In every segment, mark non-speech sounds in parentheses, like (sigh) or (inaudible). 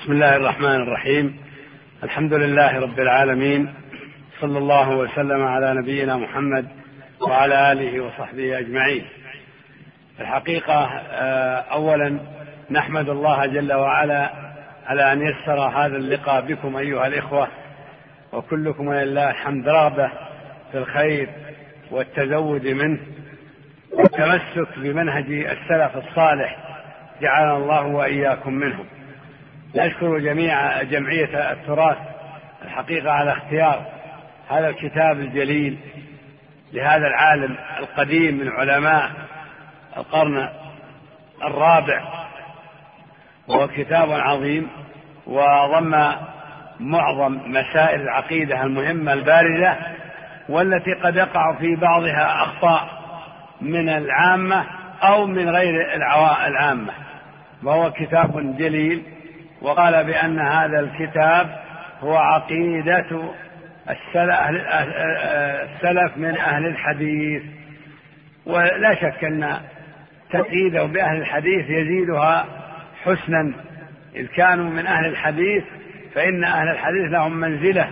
بسم الله الرحمن الرحيم. الحمد لله رب العالمين. صلى الله وسلم على نبينا محمد وعلى آله وصحبه أجمعين. الحقيقة آه، اولا نحمد الله جل وعلا على أن يسر هذا اللقاء بكم أيها الإخوة وكلكم ولله الحمد رغبة في الخير والتزود منه والتمسك بمنهج السلف الصالح جعلنا الله وإياكم منهم. نشكر جميع جمعية التراث الحقيقة على اختيار هذا الكتاب الجليل لهذا العالم القديم من علماء القرن الرابع وهو كتاب عظيم وضم معظم مسائل العقيدة المهمة البارزه والتي قد يقع في بعضها أخطاء من العامة أو من غير العامة. وهو كتاب جليل وقال بأن هذا الكتاب هو عقيدة السلف من أهل الحديث. ولا شك أن تقييده بأهل الحديث يزيدها حسنا. إذ كانوا من أهل الحديث فإن أهل الحديث لهم منزلة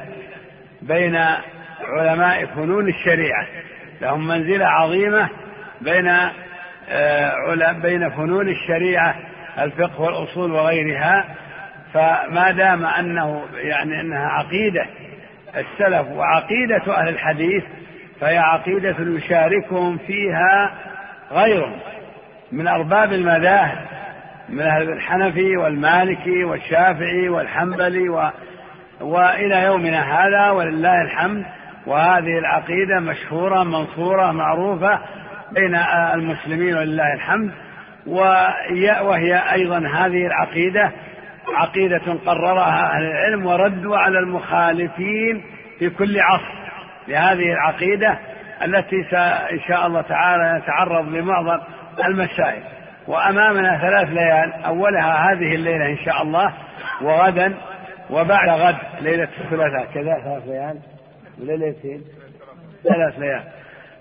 بين علماء فنون الشريعة. لهم منزلة عظيمة بين آه، بين فنون الشريعة الفقه والأصول وغيرها. فما دام أنه يعني أنها عقيدة السلف وعقيدة أهل الحديث فهي عقيدة يشاركهم فيها غيرهم من أرباب المذاهب. من أهل الحنفي والمالكي والشافعي والحنبلي و... وإلى يومنا هذا ولله الحمد. وهذه العقيدة مشهورة منصورة معروفة بين المسلمين ولله الحمد. وهي أيضا هذه العقيدة عقيدة قررها أهل العلم وردوا على المخالفين في كل عصر لهذه العقيدة التي إن شاء الله تعالى نتعرض لمعظم المسائل. وأمامنا ثلاث ليال أولها هذه الليلة إن شاء الله وغدا وبعد غد ليلة الثلاثاء. كذا ثلاث ليال؟ وليلتين ثلاث ليال.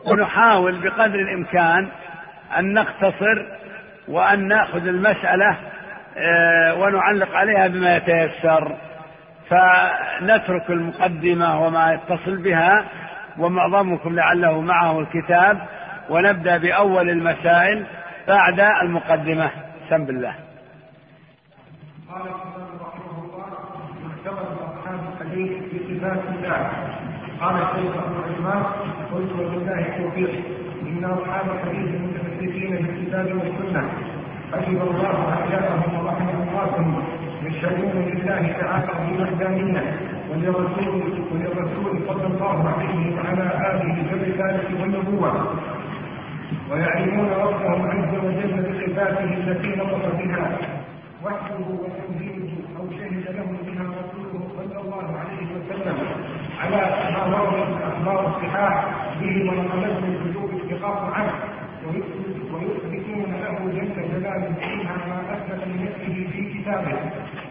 ونحاول بقدر الإمكان أن نختصر وأن نأخذ المسألة آه، ونعلق عليها بما يتيسر فنترك المقدمة وما يتصل بها ومعظمكم لعله معه الكتاب ونبدأ بأول المسائل. بعد المقدمة سم بالله. قال رحمه الله أصحاب الحديث في صفات الله قال الشيخ أبو عثمان قلت وبالله التوفيق. إن أصحاب الحديث المتمسكين بالكتاب والسنة حفظ الله احياءهم ورحم امواتهم يشهدون لله تعالى بوحدانية ولرسول وللرسول صلى الله عليه وعلى آله بالرساله والنبوة. ويعلمون ربهم عز وجل بصفاته التي نطق بها. وحده وتنزيله أو شهد لهم بها رسوله صلى الله عليه وسلم على ما ورد الاخبار الصحاح به ونقلته الكتب اتقاء عنه. ويثبتون له جل جلاله فيها ما أثبت لنفسه في كتابه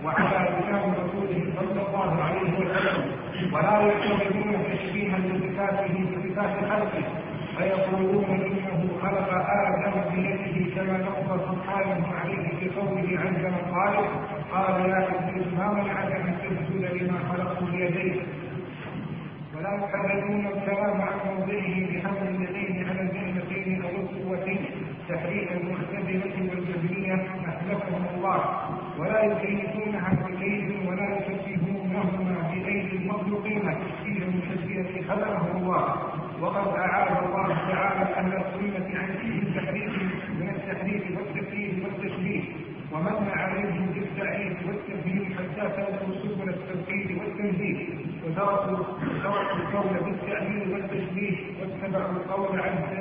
وعلى لسان رسوله صلى الله عليه وسلم. ولا يعتقدون تشبيها لصفاته بصفات خلقه. فيقولون إنه خلق آدم بيده كما نص سبحانه عليه في قوله عز من قال يا إبليس ما منعك أن تسجد لما خلقت بيديك؟ ولا يحررون الكلام عن موضعه بحمل اليدين على الجنتين أو القوتين تحريف المعتزلة والجبريه أهلكهم الله. ولا يكيفونها بكيد ولا يشبهونهما بايدي المخلوقين تشبيه المشبهه خلقهم الله. وقد اعاد الله تعالى أهل السنة عن التحريف من التحريف والتكييف والتشبيه ومن عليهم بالتعريف والتبيين حتى سلكوا سبل التوحيد والتنزيل وتركوا تركوا القول بالتأويل والتشبيه واتبعوا القول عز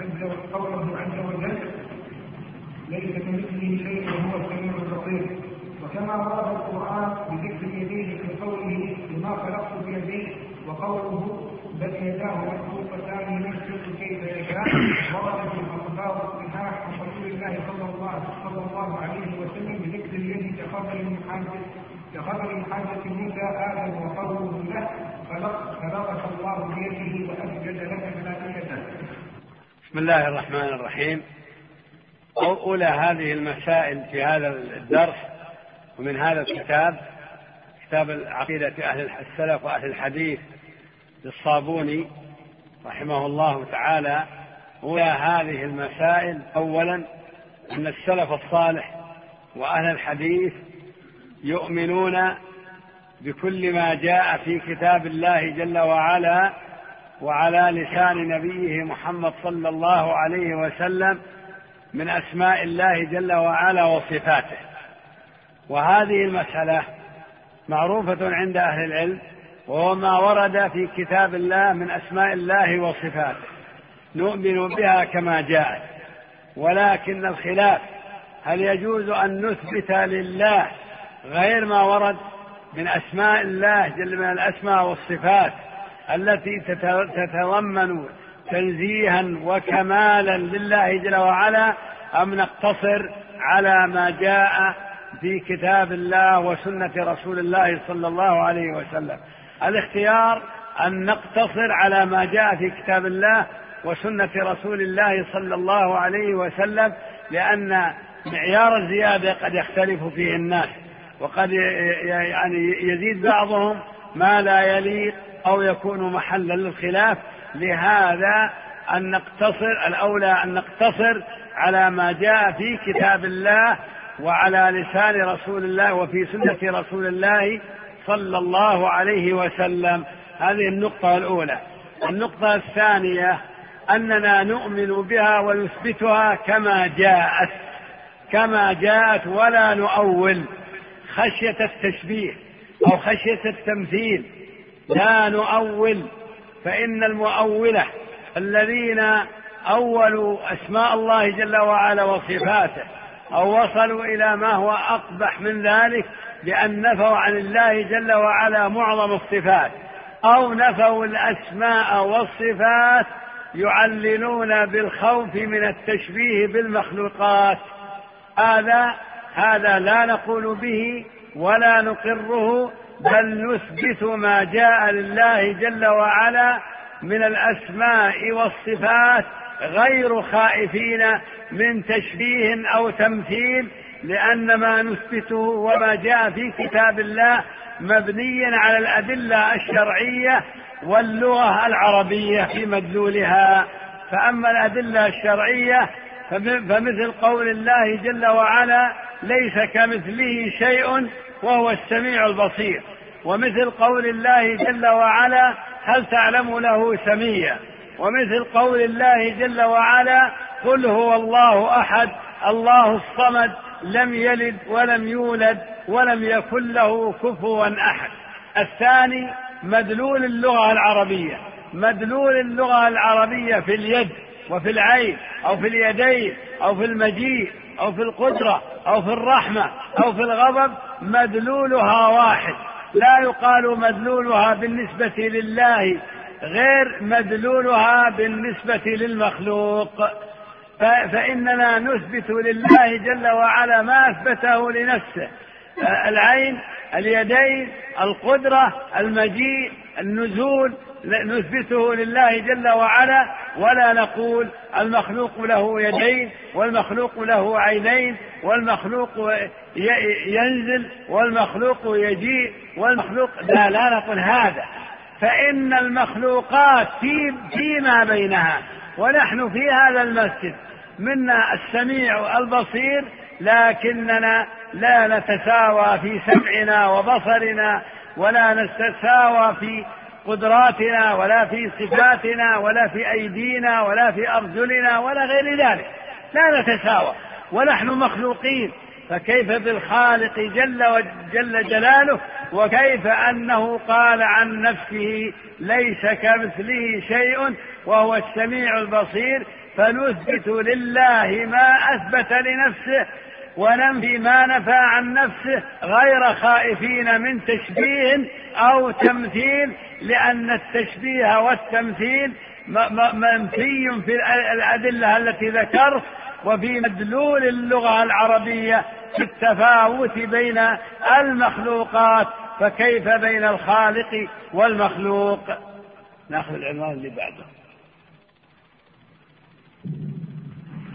عز قوله عز وجل ليس كمثله شيء وهو السميع البصير وكما ورد القرآن بذكر يديه في قوله لما خلقت بيديه وقوله بل يداه مخلوقتان ينفق كيف يشاء ورد في الاخبار الصحاح عن رسول الله صلى الله صلى الله عليه وسلم بذكر اليد حاجة كخبر حاجة موسى آدم وقوله له خلقك الله بيده وأسجد لك ملائكته. بسم الله الرحمن الرحيم. أولى هذه المسائل في هذا الدرس ومن هذا الكتاب كتاب عقيدة أهل السلف وأهل الحديث للصابوني رحمه الله تعالى أولى هذه المسائل. أولا أن السلف الصالح وأهل الحديث يؤمنون بكل ما جاء في كتاب الله جل وعلا وعلى لسان نبيه محمد صلى الله عليه وسلم من أسماء الله جل وعلا وصفاته. وهذه المسألة معروفة عند أهل العلم وهو ما ورد في كتاب الله من أسماء الله وصفاته. نؤمن بها كما جاءت. ولكن الخلاف هل يجوز أن نثبت لله غير ما ورد من أسماء الله جل من الأسماء والصفات التي تتضمن تنزيها وكمالا لله جل وعلا أم نقتصر على ما جاء في كتاب الله وسنة رسول الله صلى الله عليه وسلم؟ الاختيار أن نقتصر على ما جاء في كتاب الله وسنة رسول الله صلى الله عليه وسلم لأن معيار الزيادة قد يختلف فيه الناس وقد يعني يزيد بعضهم ما لا يليق أو يكون محلا للخلاف. لهذا أن نقتصر الأولى أن نقتصر على ما جاء في كتاب الله وعلى لسان رسول الله وفي سنة رسول الله صلى الله عليه وسلم. هذه النقطة الأولى. النقطة الثانية أننا نؤمن بها ونثبتها كما جاءت. كما جاءت ولا نؤول. خشية التشبيه أو خشية التمثيل. لا نؤول. فإن المؤولة الذين أولوا أسماء الله جل وعلا وصفاته أو وصلوا إلى ما هو أقبح من ذلك بان نفوا عن الله جل وعلا معظم الصفات أو نفوا الأسماء والصفات يعللون بالخوف من التشبيه بالمخلوقات. هذا هذا لا نقول به ولا نقره بل نثبت ما جاء لله جل وعلا من الأسماء والصفات غير خائفين من تشبيه أو تمثيل لأن ما نثبته وما جاء في كتاب الله مبني على الأدلة الشرعية واللغة العربية في مدلولها. فأما الأدلة الشرعية فمثل قول الله جل وعلا ليس كمثله شيء وهو السميع البصير. ومثل قول الله جل وعلا هل تعلم له سميا؟ ومثل قول الله جل وعلا قل هو الله أحد الله الصمد لم يلد ولم يولد ولم يكن له كفوا أحد. الثاني مدلول اللغة العربية. مدلول اللغة العربية في اليد وفي العين أو في اليدين أو في المجيء أو في القدرة أو في الرحمة أو في الغضب مدلولها واحد. لا يقال مدلولها بالنسبة لله غير مدلولها بالنسبة للمخلوق. فإننا نثبت لله جل وعلا ما أثبته لنفسه. العين اليدين القدرة المجيء النزول نثبته لله جل وعلا ولا نقول المخلوق له يدين والمخلوق له عينين والمخلوق ينزل والمخلوق يجيء والمخلوق لا لا نقول هذا. فإن المخلوقات في فيما بينها ونحن في هذا المسجد منا السميع البصير لكننا لا نتساوى في سمعنا وبصرنا ولا نتساوى في قدراتنا ولا في صفاتنا ولا في أيدينا ولا في أرجلنا ولا غير ذلك. لا نتساوى. ونحن مخلوقين. فكيف بالخالق جل وجل جلاله؟ وكيف أنه قال عن نفسه ليس كمثله شيء؟ وهو السميع البصير فنثبت لله ما أثبت لنفسه وننفي ما نفى عن نفسه غير خائفين من تشبيه أو تمثيل لأن التشبيه والتمثيل منفي في الأدلة التي ذكرت وفي مدلول اللغة العربية في التفاوت بين المخلوقات فكيف بين الخالق والمخلوق؟ نأخذ العنوان اللي بعده.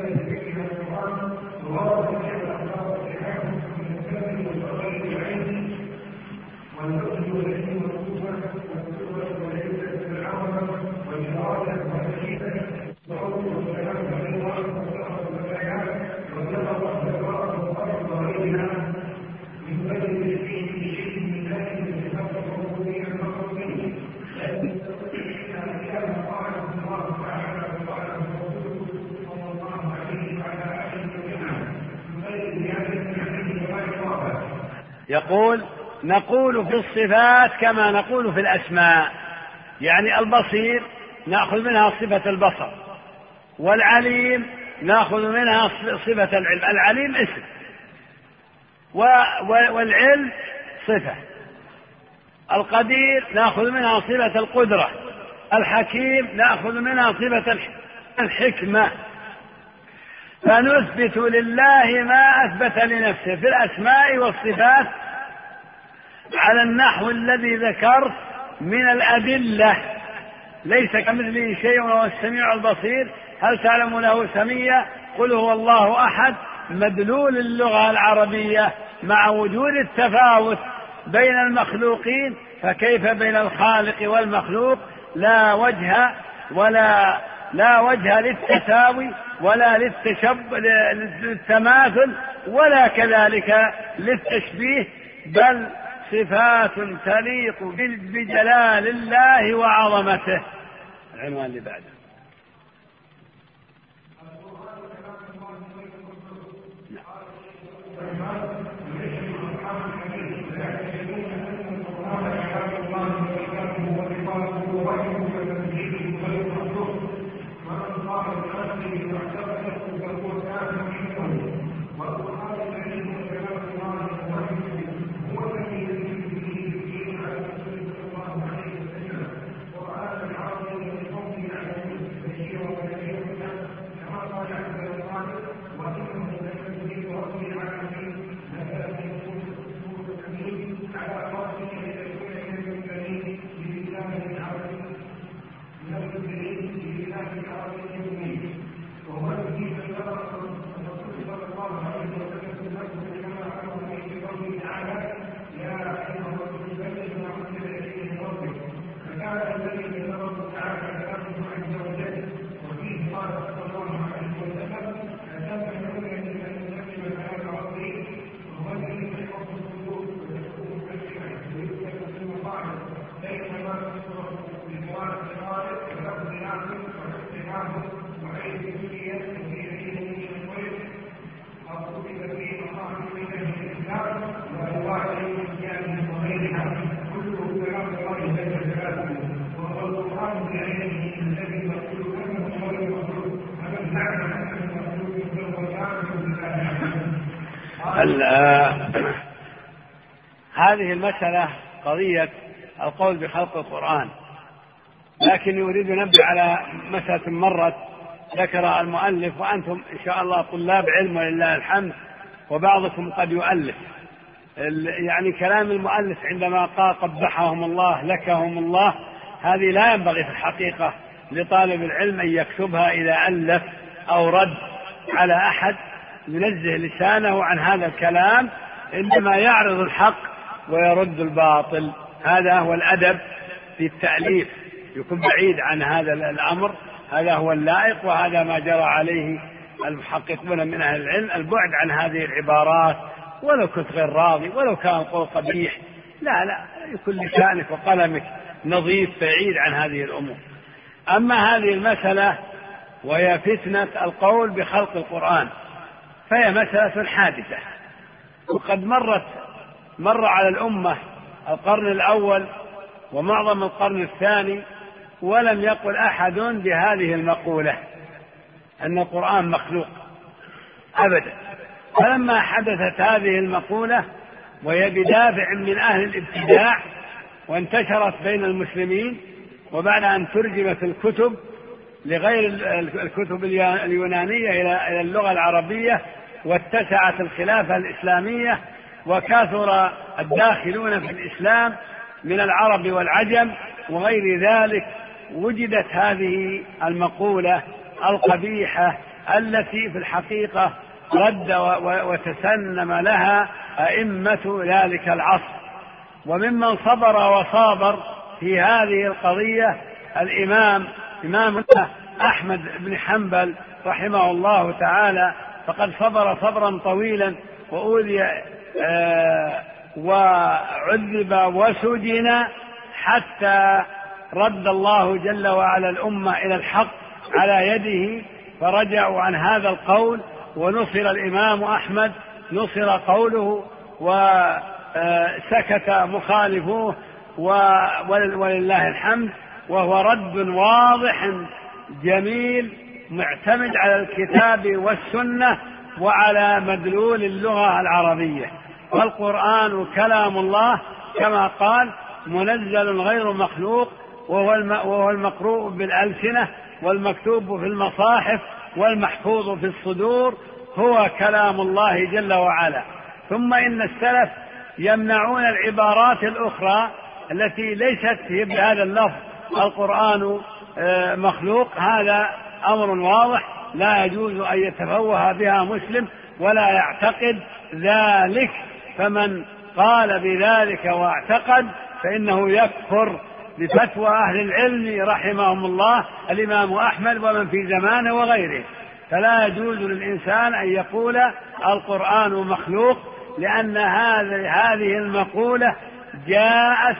التي نزل بذكرها القران وورد بها الاخبار والصحاح من الثابت والاخبار العين والنصر والعلم والقوة والقوة والعزة والعظمة والإرادة والمشيئة والحب والسلام والرضا والصبر والحياة والنظر والفراغ والأرض وغيرها من بدل الشيء في شيء من ذلك صفات الربوبية المخلوقين لأن كان قال الله تعالى وقال رسوله صلى الله عليه وعلى آله وسلم من غير زيادة عليه ولا إضافة يقول نقول في الصفات كما نقول في الأسماء. يعني البصير نأخذ منها صفة البصر والعليم نأخذ منها صفة العلم. العليم اسم والعلم صفة. القدير نأخذ منها صفة القدرة الحكيم نأخذ منها صفة الحكمة. فنثبت لله ما أثبت لنفسه في الأسماء والصفات على النحو الذي ذكرت من الأدلة. ليس كمثله شيء وهو السميع البصير. هل تعلم له سميا قل هو الله أحد. مدلول اللغة العربية مع وجود التفاوت بين المخلوقين. فكيف بين الخالق والمخلوق؟ لا وجه ولا لا وجه للتساوي. ولا للتشب للتماثل ولا كذلك للتشبيه بل صفات تليق بجلال الله وعظمته. العنوان اللي بعده هذه المسألة قضية القول بخلق القرآن. لكن يريد نبه على مسألة مرت ذكر المؤلف وأنتم إن شاء الله طلاب علم ولله الحمد وبعضكم قد يؤلف. يعني كلام المؤلف عندما قال قبحهم الله لكهم الله هذه لا ينبغي في الحقيقة لطالب العلم أن يكتبها إذا ألف أو رد على أحد ينزه لسانه عن هذا الكلام إنما يعرض الحق ويرد الباطل. هذا هو الأدب في التأليف. يكون بعيد عن هذا الأمر. هذا هو اللائق وهذا ما جرى عليه المحققون من أهل العلم. البعد عن هذه العبارات. ولو كنت غير راضي ولو كان القول قبيح. لا لا يكون لسانك وقلمك نظيف بعيد عن هذه الأمور. أما هذه المسألة وهي فتنة القول بخلق القرآن فهي مسألة حادثة. وقد مرت مر على الأمة القرن الأول ومعظم القرن الثاني ولم يقل أحد بهذه المقولة أن القرآن مخلوق. أبدا. فلما حدثت هذه المقولة وهي بدافع من أهل الابتداع وانتشرت بين المسلمين وبعد أن ترجمت الكتب لغير الكتب اليونانية إلى اللغة العربية واتسعت الخلافة الإسلامية وكثر الداخلون في الإسلام من العرب والعجم وغير ذلك وجدت هذه المقولة القبيحة التي في الحقيقة رد وتسنم لها أئمة ذلك العصر. وممن صبر وصابر في هذه القضية الإمام إمام أحمد بن حنبل رحمه الله تعالى فقد صبر صبرا طويلا وأوذي وعذب وسجن حتى رد الله جل وعلا الأمة إلى الحق على يده فرجعوا عن هذا القول ونصر الإمام أحمد نصر قوله وسكت مخالفوه ولله الحمد وهو رد واضح جميل معتمد على الكتاب والسنة وعلى مدلول اللغة العربية. والقرآن كلام الله كما قال منزل غير مخلوق وهو المقروء بالألسنة والمكتوب في المصاحف والمحفوظ في الصدور هو كلام الله جل وعلا. ثم إن السلف يمنعون العبارات الأخرى التي ليست هي بهذا اللفظ القرآن آه، مخلوق هذا أمر واضح لا يجوز أن يتفوه بها مسلم ولا يعتقد ذلك فمن قال بذلك واعتقد فإنه يكفر بفتوى أهل العلم رحمهم الله الإمام أحمد ومن في زمانه وغيره. فلا يجوز للإنسان أن يقول القرآن مخلوق لأن هذه المقولة جاءت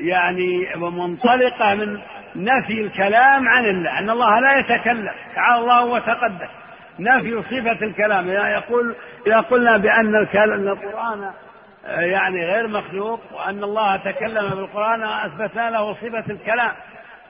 يعني منطلقة من نفي الكلام عن الله أن الله لا يتكلم تعالى الله وتقدس. نفي صفة الكلام. يقول إذا قلنا بأن القرآن يعني غير مخلوق وأن الله تكلم بالقرآن أثبتنا له صفة الكلام.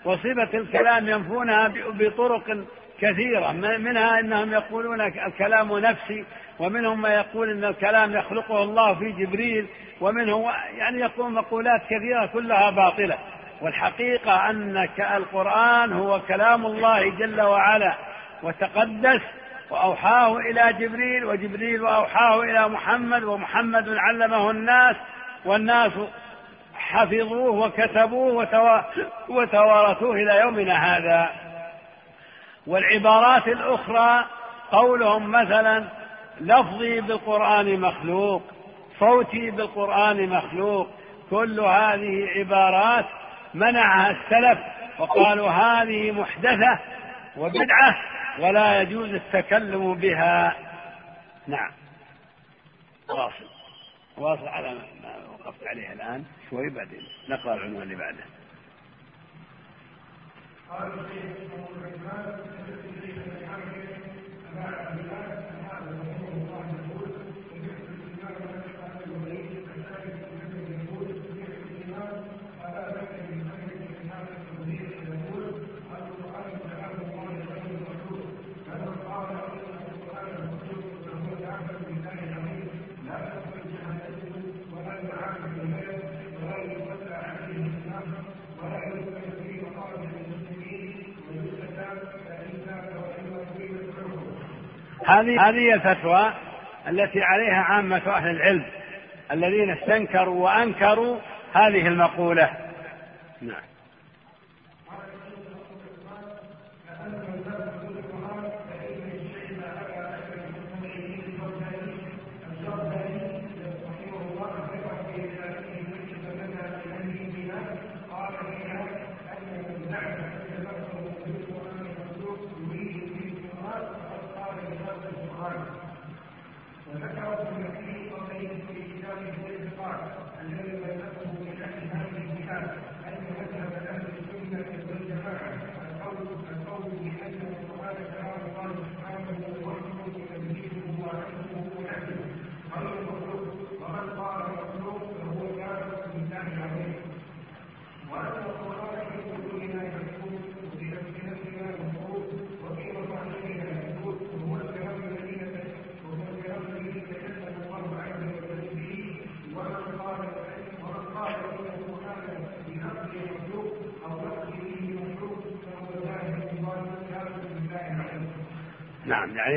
وصفة الكلام ينفونها بطرق كثيرة. منها أنهم يقولون الكلام نفسي ومنهم ما يقول أن الكلام يخلقه الله في جبريل ومنهم يعني يقول مقولات كثيرة كلها باطلة. والحقيقة أن القرآن هو كلام الله جل وعلا وتقدس وأوحاه إلى جبريل وجبريل أوحاه إلى محمد ومحمد علمه الناس والناس حفظوه وكتبوه وتوارثوه إلى يومنا هذا. والعبارات الأخرى قولهم مثلا لفظي بالقرآن مخلوق صوتي بالقرآن مخلوق كل هذه عبارات منعها السلف وقالوا هذه محدثة وبدعة. ولا يجوز التكلم بها. نعم. واصل. واصل على ما وقفت عليه الآن. شوي بعدين نقرأ العنوان اللي بعده. قال الشيخ هذه هذه الفتوى التي عليها عامة أهل العلم الذين استنكروا وأنكروا هذه المقولة. نعم. أن مذهب أهل السنة والجماعة القول القول بأن القرآن. تعالى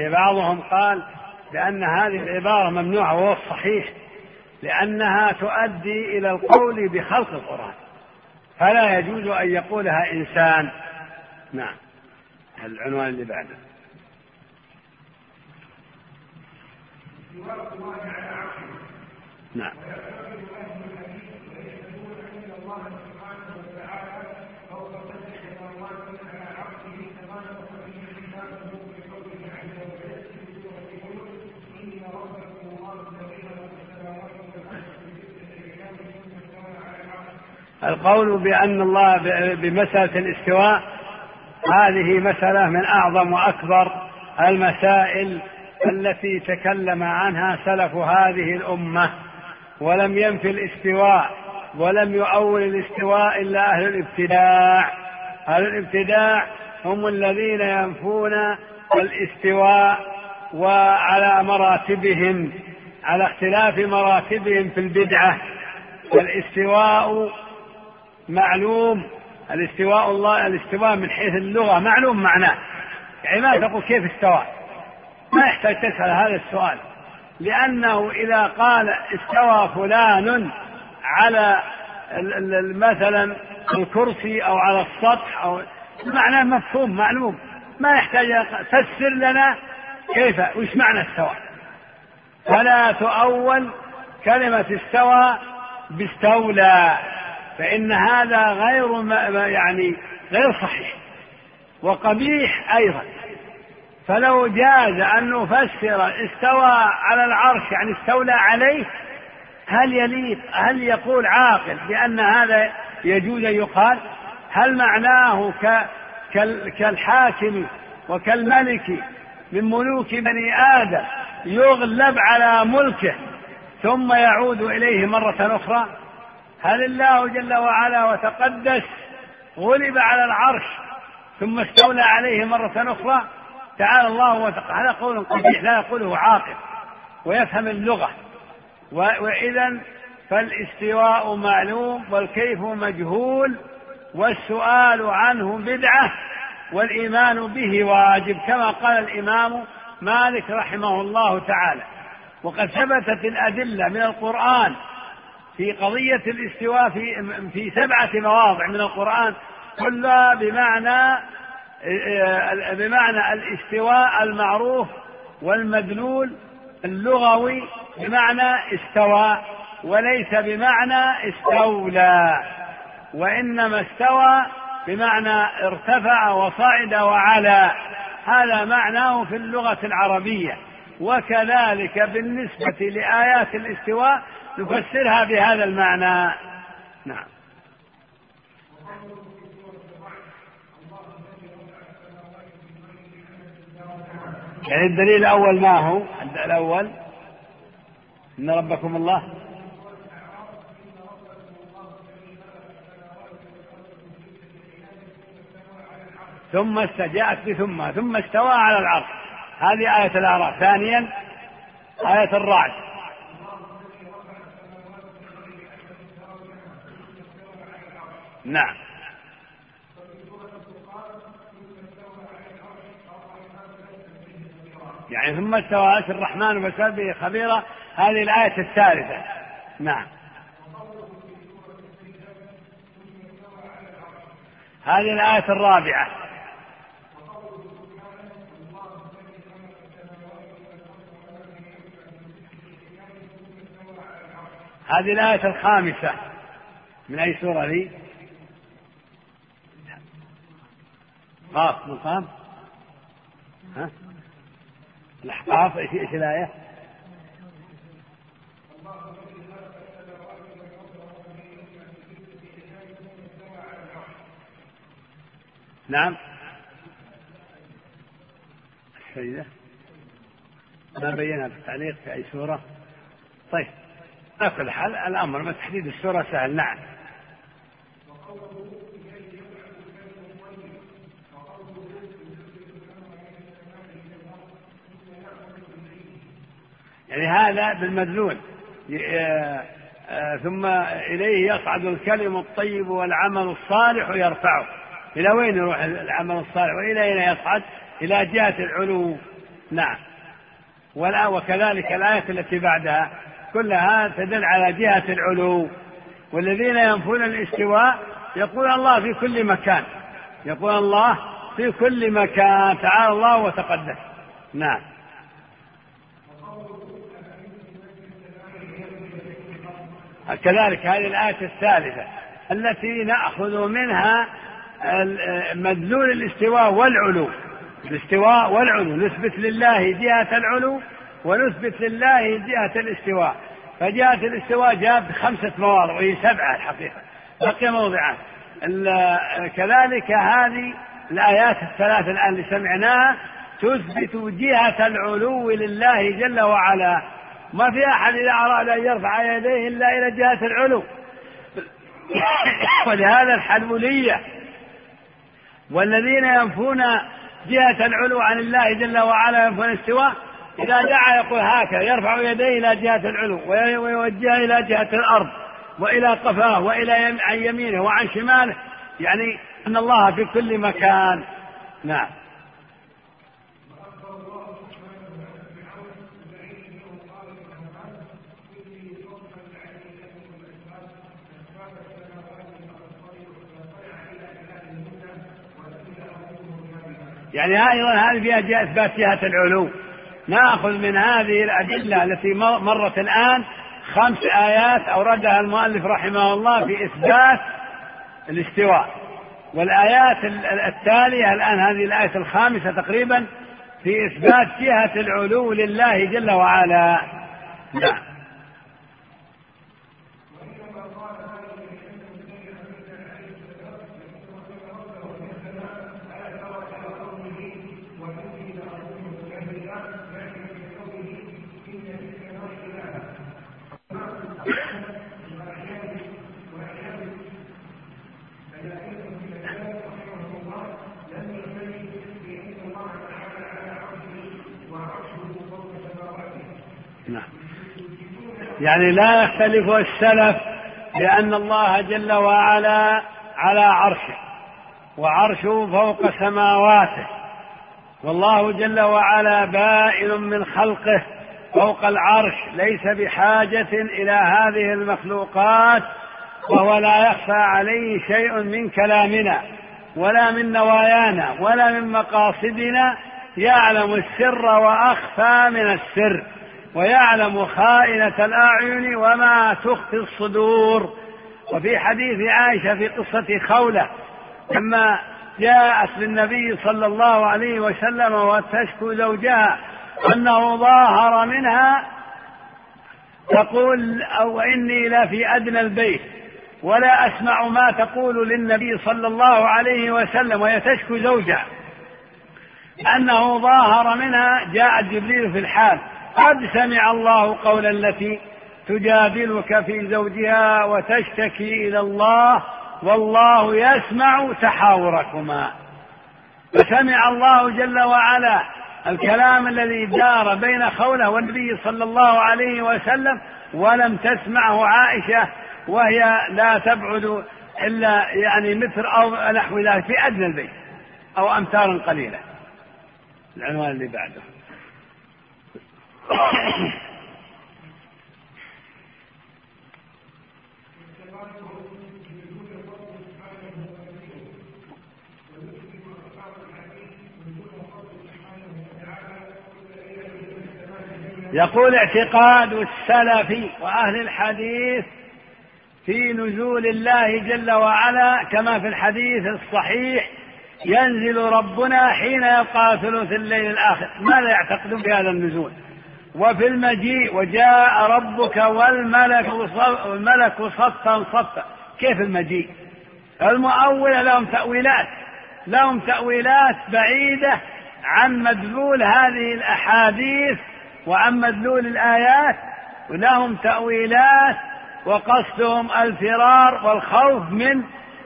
بعضهم قال بأن هذه العبارة ممنوعة وهو الصحيح لأنها تؤدي إلى القول بخلق القرآن. فلا يجوز أن يقولها إنسان. نعم. العنوان اللي بعده. نعم. القول بأن الله بمسألة الاستواء هذه مسألة من أعظم وأكبر المسائل التي تكلم عنها سلف هذه الأمة. ولم ينفي الاستواء ولم يؤول الاستواء إلا أهل الابتداع. أهل الابتداع هم الذين ينفون الاستواء وعلى مراتبهم على اختلاف مراتبهم في البدعة. والاستواء معلوم. الاستواء الله الاستواء من حيث اللغة. معلوم معناه. يعني ما تقول كيف استوى. ما يحتاج تسأل هذا السؤال. لأنه إذا قال استوى فلان على مثلا الكرسي أو على السطح أو معناه مفهوم معلوم. ما يحتاج فسر لنا كيف وش معنى استوى. فلا تؤول كلمة استوى باستولى. فإن هذا غير يعني غير صحيح وقبيح أيضا. فلو جاز أن نفسر استوى على العرش يعني استولى عليه هل يليق هل يقول عاقل بأن هذا يجوز أن يقال؟ هل معناه كالحاكم وكالملك من ملوك بني آدم يغلب على ملكه ثم يعود إليه مرة أخرى؟ هل الله جل وعلا وتقدس غلب على العرش ثم استولى عليه مرة أخرى؟ تعالى الله وتقدس هذا قول قبيح لا يقوله عاقل ويفهم اللغة. وإذا فالاستواء معلوم والكيف مجهول والسؤال عنه بدعة والإيمان به واجب كما قال الإمام مالك رحمه الله تعالى. وقد ثبتت الأدلة من القرآن في قضية الاستواء في في سبعة مواضع من القرآن كلها بمعنى بمعنى الاستواء المعروف والمدلول اللغوي بمعنى استوى وليس بمعنى استولى وإنما استوى بمعنى ارتفع وصعد وعلى. هذا معناه في اللغة العربية. وكذلك بالنسبة لآيات الاستواء نفسرها بهذا المعنى. نعم. يعني الدليل الأول ما هو؟ الأول. إن ربكم الله. ثم جاءت بثم ثم استوى على العرش. هذه آية الأعراف ثانيا آية الرعد. نعم. يعني ثم استوى الرحمن وبسببه خبيرا هذه الآية الثالثة. نعم. هذه الآية الرابعة. هذه الآية الخامسة. من أي سورة لي؟ قاف مقام ها؟ الأحقاف إيش إيش الآية؟ نعم. السيدة ما بينها في التعليق في أي سورة. طيب على كل حال الأمر من تحديد السورة سهل. نعم. يعني هذا بالمدلول. آه، آه، ثم إليه يصعد الكلم الطيب والعمل الصالح يرفعه. إلى وين يروح العمل الصالح؟ وإلى أين يصعد؟ إلى جهة العلو. نعم. ولا وكذلك الآية التي بعدها كلها تدل على جهة العلو. والذين ينفون الاستواء يقول الله في كل مكان. يقول الله في كل مكان. تعالى الله وتقدس. نعم. كذلك هذه الآية الثالثة التي نأخذ منها مدلول الاستواء والعلو. الاستواء والعلو. نثبت لله جهة العلو ونثبت لله جهة الاستواء. فجهة الاستواء جاء بخمسة مواضع وهي سبعة الحقيقة. بقي موضعان. كذلك هذه الآيات الثلاث الآن اللي سمعناها تثبت جهة العلو لله جل وعلا. ما في أحد إذا أراد أن يرفع يديه إلا إلى جهة العلو. (coughs) ولهذا الحلولية والذين ينفون جهة العلو عن الله جل وعلا ينفون الاستواء إذا دعا يقول هكذا يرفع يديه إلى جهة العلو ويوجهها إلى جهة الأرض وإلى قفاه وإلى عن يمينه وعن شماله يعني أن الله في كل مكان. نعم. يعني أيضا هذه فيها إثبات جهة العلو. ناخذ من هذه الأدلة التي مرت الآن خمس آيات أوردها المؤلف رحمه الله في إثبات الاستواء. والآيات التالية الآن هذه الآية الخامسة تقريبا في إثبات جهة العلو لله جل وعلا. نعم. يعني لا يختلف السلف لأن الله جل وعلا على عرشه وعرشه فوق سماواته. والله جل وعلا بائن من خلقه فوق العرش ليس بحاجة إلى هذه المخلوقات وهو لا يخفى عليه شيء من كلامنا ولا من نوايانا ولا من مقاصدنا. يعلم السر وأخفى من السر. ويعلم خائنة الأعين وما تخفي الصدور. وفي حديث عائشة في قصة خولة لما جاءت للنبي صلى الله عليه وسلم وتشكو زوجها أنه ظاهر منها تقول أو إني لفي أدنى البيت ولا أسمع ما تقول للنبي صلى الله عليه وسلم. وهي تشكو زوجها. أنه ظاهر منها جاء جبريل في الحال. قد سمع الله قول التي تجادلك في زوجها وتشتكي إلى الله والله يسمع تحاوركما. فسمع الله جل وعلا الكلام الذي دار بين خولة والنبي صلى الله عليه وسلم ولم تسمعه عائشة وهي لا تبعد إلا يعني متر أو نحو ذلك في أدنى البيت أو امتار قليله العنوان اللي بعده. (coughs) يقول اعتقاد السلف وأهل الحديث في نزول الله جل وعلا كما في الحديث الصحيح ينزل ربنا حين يبقى ثلث الليل الآخر. ماذا يعتقدون بهذا النزول؟ وفي المجيء وجاء ربك والملك والملك صفا صفا. كيف المجيء؟ المؤولة لهم تأويلات لهم تأويلات بعيدة عن مدلول هذه الأحاديث وعن مدلول الآيات ولهم تأويلات وقصدهم الفرار والخوف من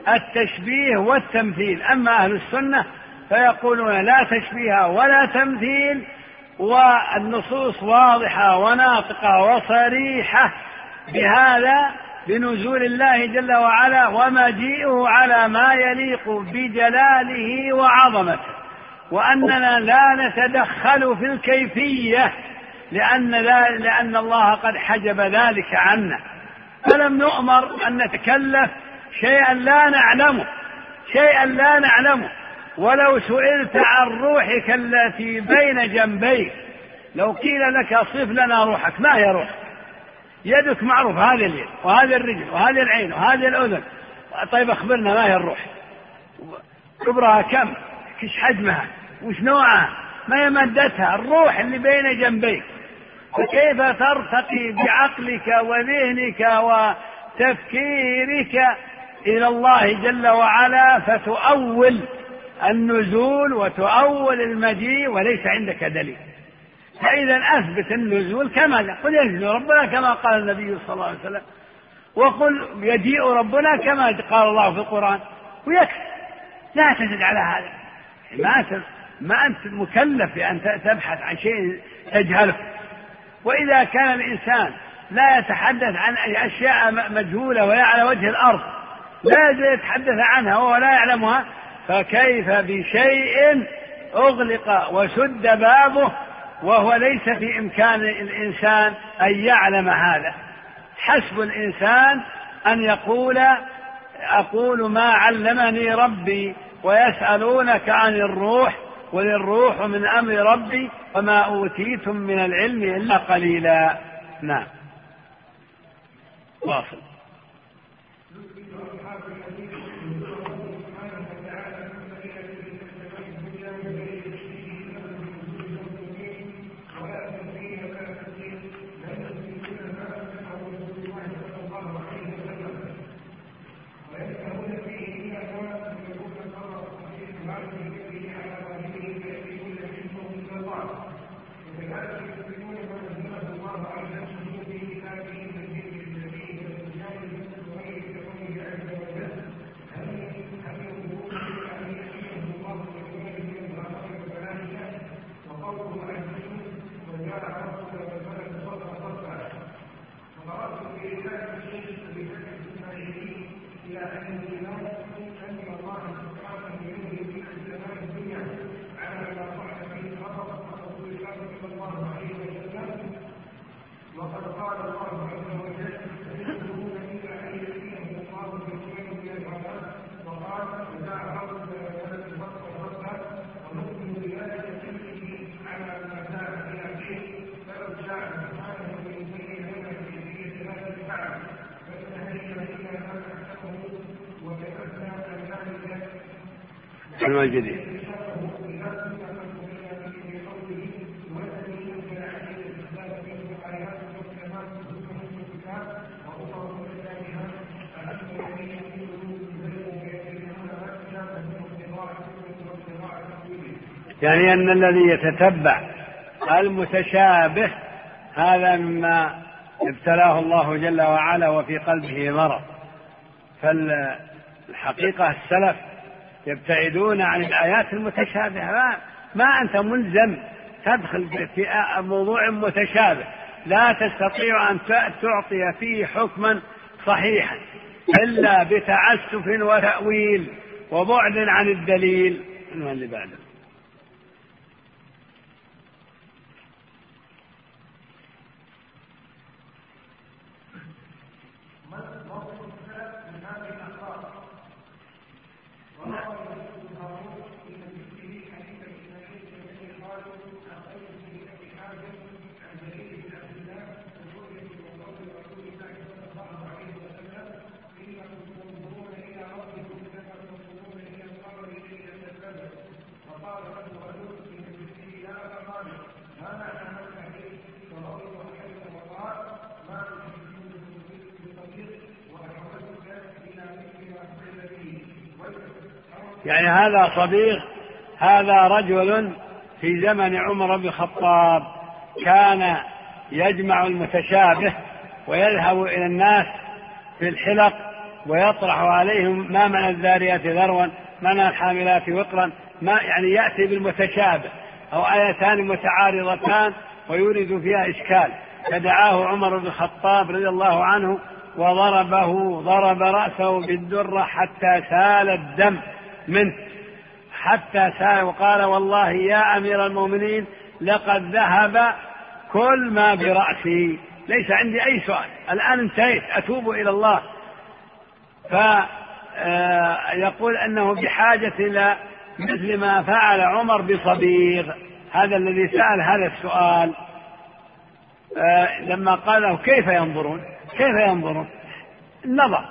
التشبيه والتمثيل. أما أهل السنة فيقولون لا تشبيه ولا تمثيل والنصوص واضحة وناطقة وصريحة بهذا بنزول الله جل وعلا ومجيئه على ما يليق بجلاله وعظمته. وأننا لا نتدخل في الكيفية لأن, لأن الله قد حجب ذلك عنا. فلم نؤمر أن نتكلف شيئا لا نعلمه شيئا لا نعلمه. ولو سئلت عن روحك التي بين جنبيك لو قيل لك صف لنا روحك ما هي روح يدك معروف هذه اليد وهذه الرجل وهذه العين وهذه الأذن. طيب أخبرنا ما هي الروح؟ كبرها كم؟ كش حجمها؟ وش نوعها؟ ما هي مادتها؟ الروح اللي بين جنبيك. فكيف ترتقي بعقلك وذهنك وتفكيرك إلى الله جل وعلا؟ فتؤول النزول وتؤول المجيء وليس عندك دليل. فإذا أثبت النزول كما قل ينزل ربنا كما قال النبي صلى الله عليه وسلم. وقل يجيء ربنا كما قال الله في القرآن. ويكفي. لا تزد على هذا. ما ما أنت مكلف بأن تبحث عن شيء تجهله. وإذا كان الإنسان لا يتحدث عن أشياء مجهولة وهي على وجه الأرض. لا يتحدث عنها وهو لا يعلمها. فكيف بشيء أغلق وسد بابه وهو ليس في إمكان الإنسان أن يعلم هذا؟ حسب الإنسان أن يقول أقول ما علمني ربي ويسألونك عن الروح وللروح من أمر ربي وما أوتيتم من العلم إلا قليلا. نعم. واصل. يعني أن الذي يتتبع المتشابه هذا مما ابتلاه الله جل وعلا وفي قلبه مرض. فالحقيقة السلف يبتعدون عن الآيات المتشابهة. ما, ما أنت ملزم تدخل في موضوع متشابه. لا تستطيع أن تعطي فيه حكما صحيحا إلا بتعسف وتأويل وبعد عن الدليل. اللي بعده؟ يعني هذا صديق هذا رجل في زمن عمر بن الخطاب كان يجمع المتشابه ويذهب إلى الناس في الحلق ويطرح عليهم ما من الذاريات ذروا ما من الحاملات وقرا ما يعني يأتي بالمتشابه أو آيتان متعارضتان ويورد فيها إشكال. فدعاه عمر بن الخطاب رضي الله عنه وضربه ضرب رأسه بالدرة حتى سال الدم. منه حتى سأل وقال والله يا أمير المؤمنين لقد ذهب كل ما برأسي. ليس عندي أي سؤال. الآن انتهيت أتوب إلى الله. فيقول آه، أنه بحاجة إلى مثل ما فعل عمر بصبيغ. هذا الذي سأل هذا السؤال. آه، لما قال له كيف ينظرون؟ كيف ينظرون؟ النظر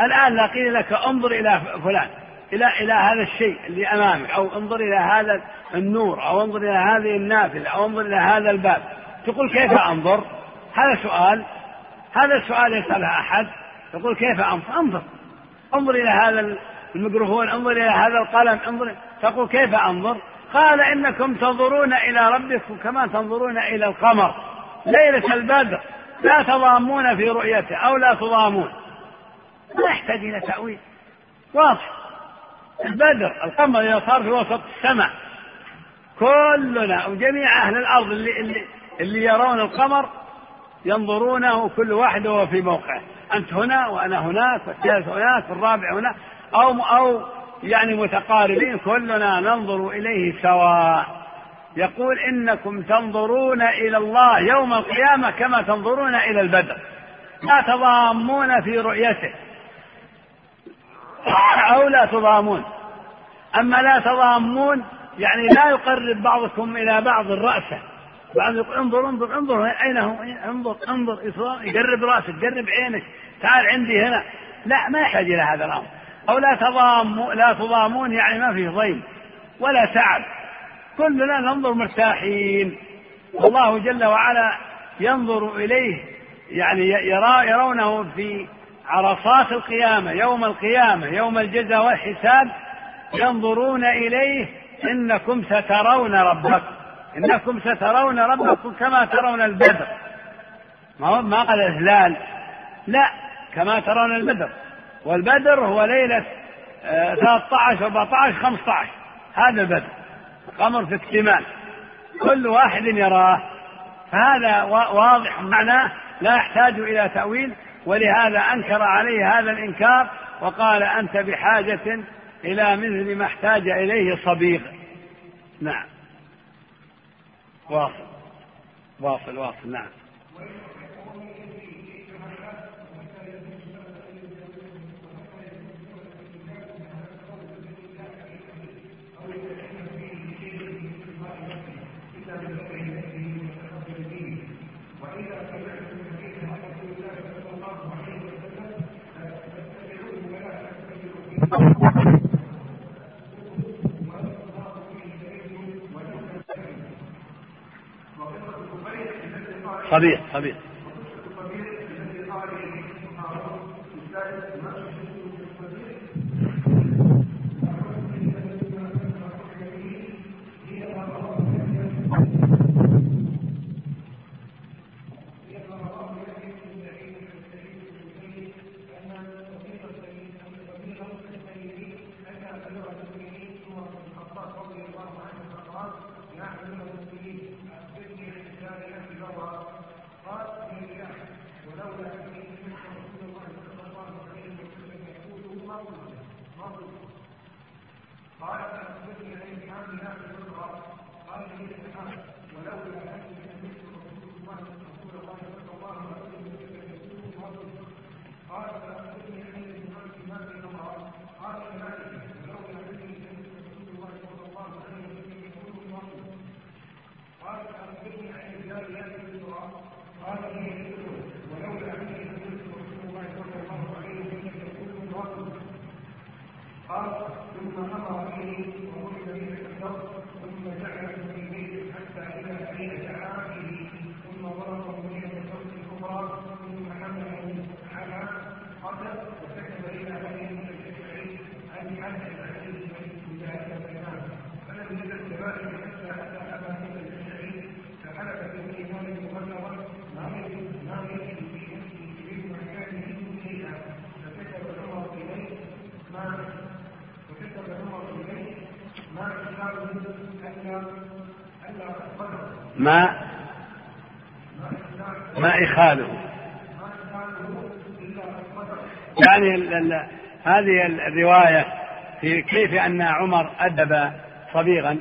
الآن لا قيل لك انظر إلى فلان. إلى إلى هذا الشيء اللي أمامك. أو انظر إلى هذا النور أو انظر إلى هذه النافذة أو انظر إلى هذا الباب. تقول كيف أنظر؟ هذا سؤال. هذا السؤال يسأله أحد. يقول كيف أنظر؟ أنظر. انظر إلى هذا الميكروفون انظر إلى هذا القلم انظر. تقول كيف أنظر؟ قال إنكم تنظرون إلى ربكم كما تنظرون إلى القمر. ليلة البدر. لا تضامون في رؤيته أو لا تضامون. لا يحتاج إلى تأويل. واضح. البدر القمر إذا صار في وسط السماء. كلنا وجميع أهل الأرض اللي, اللي, اللي يرون القمر ينظرونه كل واحد وهو في موقعه. أنت هنا وأنا هناك والثالث هناك والرابع هنا أو أو يعني متقاربين كلنا ننظر إليه سواء. يقول إنكم تنظرون إلى الله يوم القيامة كما تنظرون إلى البدر. لا تضامون في رؤيته. (coughs) أو لا تضامون. أما لا تضامون يعني لا يقرب بعضكم إلى بعض رأسه. بعض يقول انظر انظر انظر أين هو؟ انظر انظر يقرب رأسك قرب عينك تعال عندي هنا. لا ما يحتاج إلى هذا الأمر. أو لا تضاموا لا تضامون يعني ما فيه ضيم ولا تعب. كلنا ننظر مرتاحين. والله جل وعلا ينظر إليه يعني يرى يرونه في عرصات القيامة يوم القيامة يوم الجزاء والحساب ينظرون إليه إنكم سترون ربكم إنكم سترون ربكم كما ترون البدر. ما ما قال الهلال لا كما ترون البدر. والبدر هو ليلة 13 14 15 هذا البدر القمر في اكتمال. كل واحد يراه. فهذا واضح معناه لا يحتاج إلى تأويل. ولهذا أنكر عليه هذا الإنكار وقال أنت بحاجة إلى مثل ما احتاج إليه صبيغ. نعم. واصل. واصل واصل نعم. صبيح صبيح. ما ما إخاله. يعني ال ال هذه الرواية في كيف أن عمر أدب صبيغا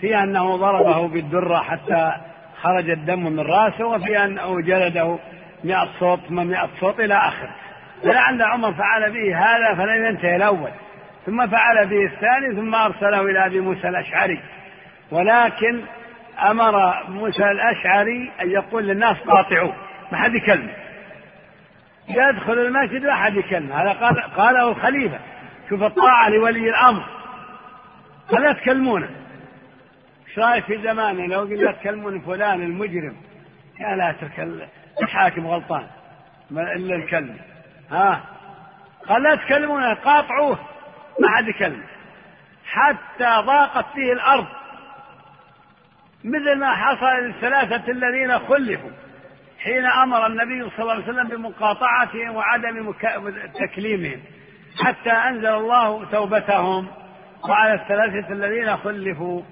في أنه ضربه بالدرة حتى خرج الدم من رأسه وفي أنه جلده مئة صوت ثم مئة صوت إلى آخره. فلعل عمر فعل به هذا فلم ينتهي الأول. ثم فعل به الثاني ثم أرسله إلى أبي موسى الأشعري. ولكن أمر موسى الأشعري أن يقول للناس قاطعوه ما حد يكلمه يدخل المسجد لا أحد يكلمه هذا قال قاله الخليفة. شوف الطاعة لولي الأمر. فلا تكلمونه إيش رأيك في زمانه لو قلنا تكلمون فلان المجرم. يا لا اترك الحاكم غلطان؟ إلا الكلمة ها؟ قال لا تكلمونه قاطعوه. ما حد يكلم. حتى ضاقت فيه الأرض. مثل ما حصل للثلاثة الذين خلفوا حين أمر النبي صلى الله عليه وسلم بمقاطعتهم وعدم تكليمهم حتى أنزل الله توبتهم وعلى الثلاثة الذين خلفوا.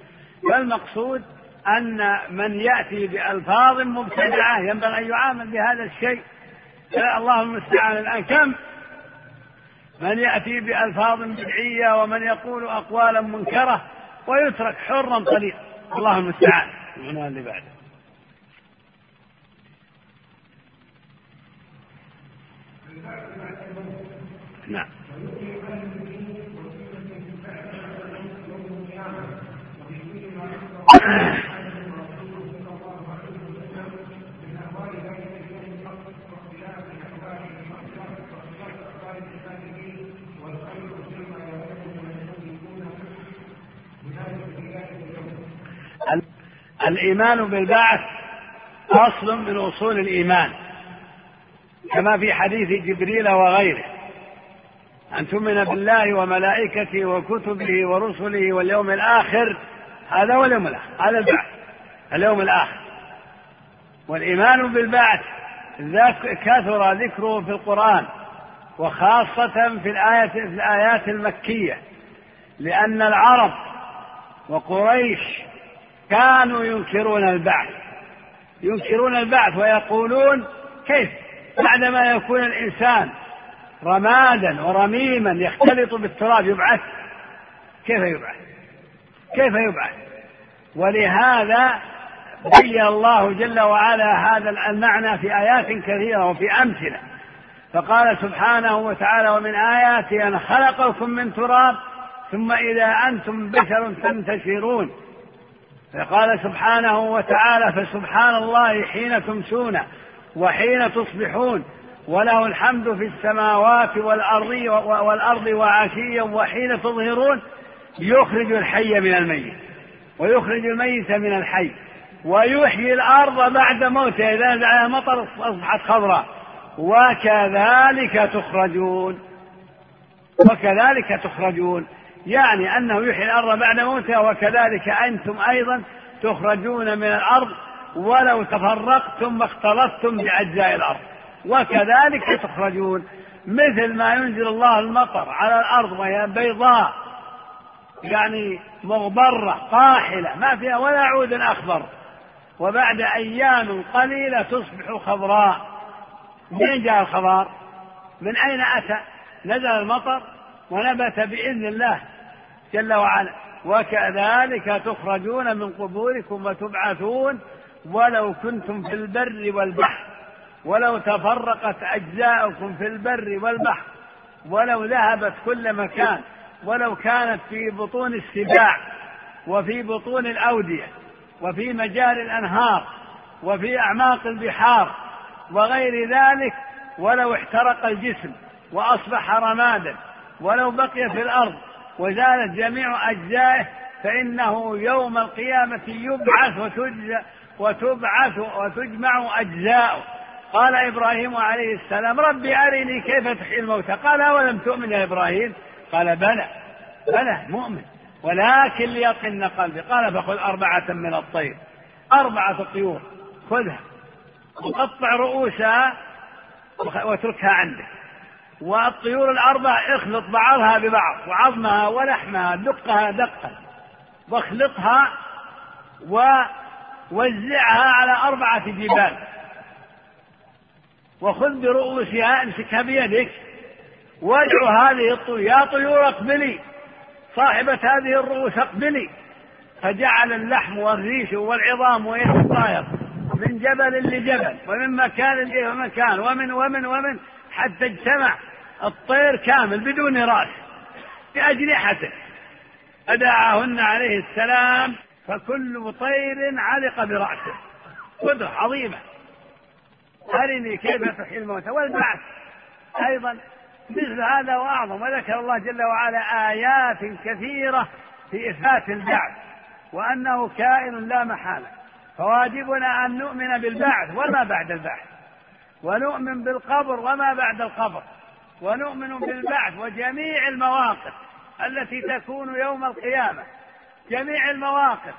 فالمقصود أن من يأتي بألفاظ مبتدعة ينبغي أن يعامل بهذا الشيء. الله المستعان. الآن كم؟ من يأتي بألفاظ بدعية ومن يقول أقوالا منكرة ويترك حرا طليقا. الله المستعان. العنوان اللي بعده. نعم. الإيمان بالبعث أصل من أصول الإيمان. كما في حديث جبريل وغيره. أن تؤمن بالله وملائكته وكتبه ورسله واليوم الآخر. هذا هو اليوم الآخر. هذا البعث. اليوم الآخر. والإيمان بالبعث كثر ذكره في القرآن. وخاصة في الآية في الآيات المكية. لأن العرب وقريش كانوا ينكرون البعث. ينكرون البعث ويقولون كيف؟ بعدما يكون الإنسان رمادا ورميما يختلط بالتراب يبعث. كيف يبعث؟ كيف يبعث؟ ولهذا بين الله جل وعلا هذا المعنى في آيات كثيرة وفي أمثلة. فقال سبحانه وتعالى ومن آياته أن خلقكم من تراب ثم إذا أنتم بشر تنتشرون فقال سبحانه وتعالى فسبحان الله حين تمسون وحين تصبحون وله الحمد في السماوات والأرض والأرض وعشيا وحين تظهرون يخرج الحي من الميت ويخرج الميت من الحي ويحيي الأرض بعد موتها إذا عليها مطر أصبحت خضراء وكذلك تخرجون وكذلك تخرجون يعني أنه يحيي الأرض بعد موتها وكذلك أنتم أيضا تخرجون من الأرض ولو تفرقتم واختلطتم بأجزاء الأرض. وكذلك تخرجون مثل ما ينزل الله المطر على الأرض وهي بيضاء يعني مغبرة قاحلة ما فيها ولا عود أخضر. وبعد أيام قليلة تصبح خضراء. منين جاء الخضار؟ من أين أتى؟ نزل المطر ونبت بإذن الله. جل وعلا. وكذلك تخرجون من قبوركم وتبعثون ولو كنتم في البر والبحر ولو تفرقت أجزاؤكم في البر والبحر ولو ذهبت كل مكان ولو كانت في بطون السباع وفي بطون الأودية وفي مجاري الأنهار وفي أعماق البحار وغير ذلك ولو احترق الجسم وأصبح رمادا ولو بقي في الأرض وزالت جميع أجزائه فإنه يوم القيامة يبعث وتجزى وتبعث وتجمع أجزاؤه قال إبراهيم عليه السلام ربي أرني كيف تحيي الموتى؟ قال أولم تؤمن يا إبراهيم؟ قال بلى بلى مؤمن. ولكن ليطمئن قلبي. قال فخذ أربعة من الطير أربعة طيور خذها وقطع رؤوسها واتركها عندك. والطيور الأربع اخلط بعضها ببعض وعظمها ولحمها دقها دقا واخلطها ووزعها على أربعة جبال. وخذ برؤوسها امسكها بيدك. وادعو هذه الطيور يا طيور اقبلي. صاحبة هذه الرؤوس اقبلي. فجعل اللحم والريش والعظام ويتطاير من جبل لجبل ومن مكان إلى مكان ومن ومن ومن حتى اجتمع الطير كامل بدون رأس بأجنحته. أدعاهن عليه السلام فكل طير علق برأسه. قدرة عظيمة. أرني كيف تحيي الموتى والبعث. أيضا مثل هذا وأعظم وذكر الله جل وعلا آيات كثيرة في إثبات البعث وأنه كائن لا محالة. فواجبنا أن نؤمن بالبعث وما بعد البعث. ونؤمن بالقبر وما بعد القبر ونؤمن بالبعث وجميع المواقف التي تكون يوم القيامة جميع المواقف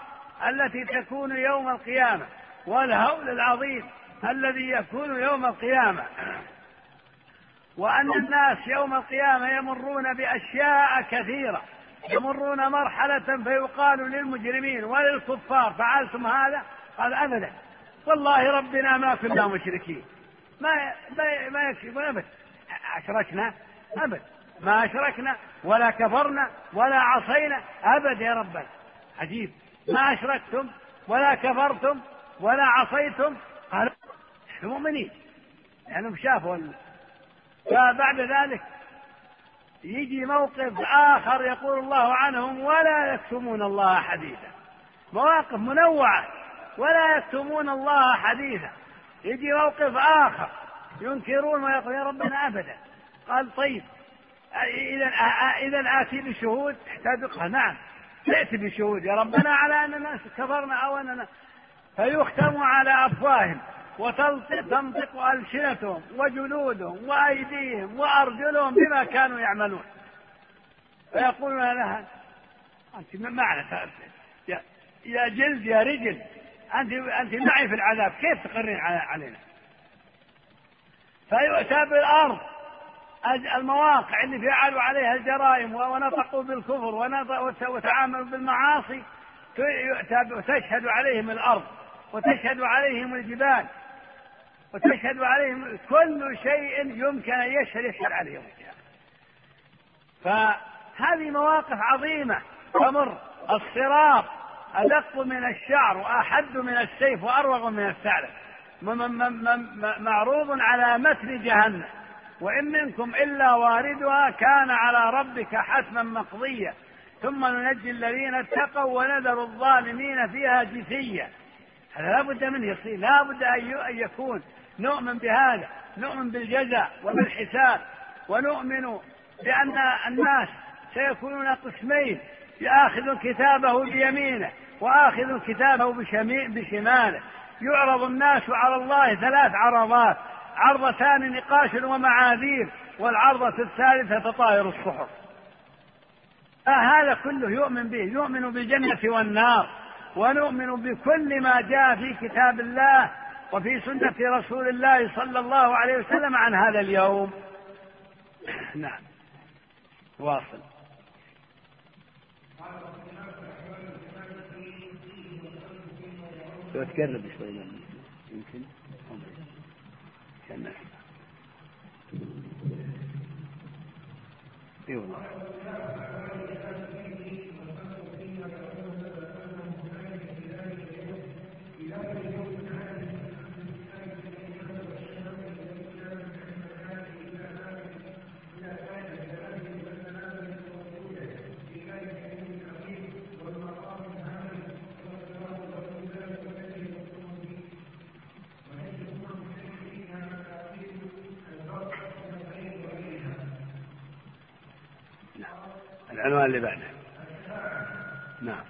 التي تكون يوم القيامة والهول العظيم الذي يكون يوم القيامة. وأن الناس يوم القيامة يمرون بأشياء كثيرة يمرون مرحلة فيقال للمجرمين وللكفار فعلتم هذا؟ قال أبدا. والله ربنا ما كنا مشركين. ما ما يكشف أبدا أشركنا؟ أبدا ما أشركنا ولا كفرنا ولا عصينا. أبد يا ربنا عجيب. ما أشركتم ولا كفرتم ولا عصيتم. قالوا نحن مؤمنين. لأنهم شافوا فبعد ذلك يجي موقف آخر يقول الله عنهم ولا يكتمون الله حديثا. مواقف منوعة. ولا يكتمون الله حديثا. يجي موقف آخر ينكرون ويقول يا ربنا أبدا. قال طيب إذا إذا آتي بشهود قال نعم ائت بشهود. يا ربنا على أننا كفرنا أو أننا فيختم على أفواههم وتنطق ألسنتهم وجلودهم وأيديهم وأرجلهم بما كانوا يعملون. فيقولون لها أنت معنى يا, يا جلد يا رجل. أنت أنت معي في العذاب. كيف تقرين علينا؟ فيؤتى بالأرض. المواقع اللي فعلوا عليها الجرائم ونطقوا بالكفر وتعاملوا بالمعاصي وتشهد عليهم الأرض وتشهد عليهم الجبال وتشهد عليهم كل شيء يمكن أن يشهد يشهد عليهم فهذه مواقف عظيمة تمر. الصراط أدق من الشعر وأحد من السيف وأروغ من الثعلب. معروض على متن جهنم. وإن منكم إلا واردها كان على ربك حتما مقضيا ثم ننجي الذين اتقوا ونذر الظالمين فيها جثيا هذا لا بد منه يصير. لا بد أن يكون. نؤمن بهذا. نؤمن بالجزاء وبالحساب. ونؤمن بأن الناس سيكونون قسمين. ياخذ كتابه بيمينه. وآخذ كتابه بشماله. يعرض الناس على الله ثلاث عرضات. عرضتان نقاش ومعاذير والعرضة الثالثة تطاير الصحف. هذا كله يؤمن به. يؤمن بالجنة والنار ونؤمن بكل ما جاء في كتاب الله وفي سنة رسول الله صلى الله عليه وسلم عن هذا اليوم. نعم. واصل. تقرب شوي يمكن. كان. اي والله. العنوان اللي بعده نعم.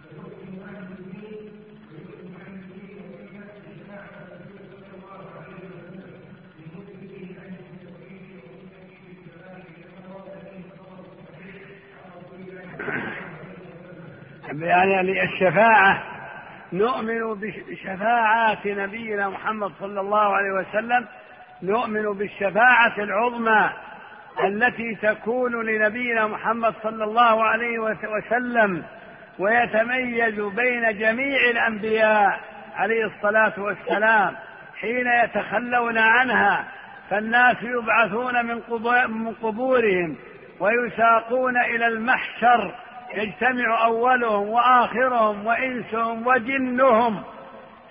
يعني الشفاعة نؤمن بشفاعة نبينا محمد صلى الله عليه وسلم نؤمن بالشفاعة العظمى التي تكون لنبينا محمد صلى الله عليه وسلم ويتميز بين جميع الأنبياء عليه الصلاة والسلام حين يتخلون عنها فالناس يبعثون من قبورهم ويساقون إلى المحشر يجتمع أولهم وآخرهم وإنسهم وجنهم.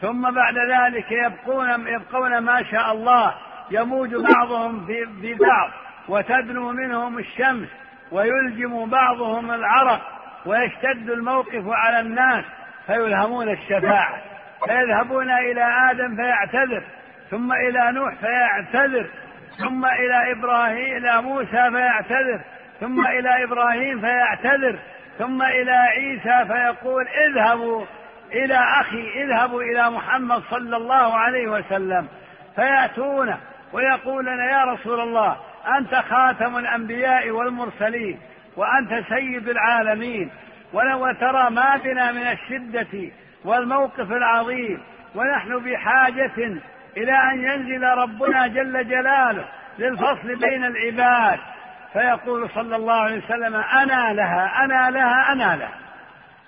ثم بعد ذلك يبقون يبقون ما شاء الله يموج بعضهم في بعض. وتدنو منهم الشمس ويلجم بعضهم العرق ويشتد الموقف على الناس فيلهمون الشفاعة. فيذهبون إلى آدم فيعتذر ثم إلى نوح فيعتذر ثم إلى إبراهيم إلى موسى فيعتذر ثم إلى إبراهيم فيعتذر ثم إلى عيسى فيقول اذهبوا إلى أخي اذهبوا إلى محمد صلى الله عليه وسلم. فيأتون ويقولون يا رسول الله أنت خاتم الأنبياء والمرسلين وأنت سيد العالمين. ولو ترى ما بنا من الشدة والموقف العظيم ونحن بحاجة إلى أن ينزل ربنا جل جلاله للفصل بين العباد. فيقول صلى الله عليه وسلم أنا لها أنا لها أنا لها.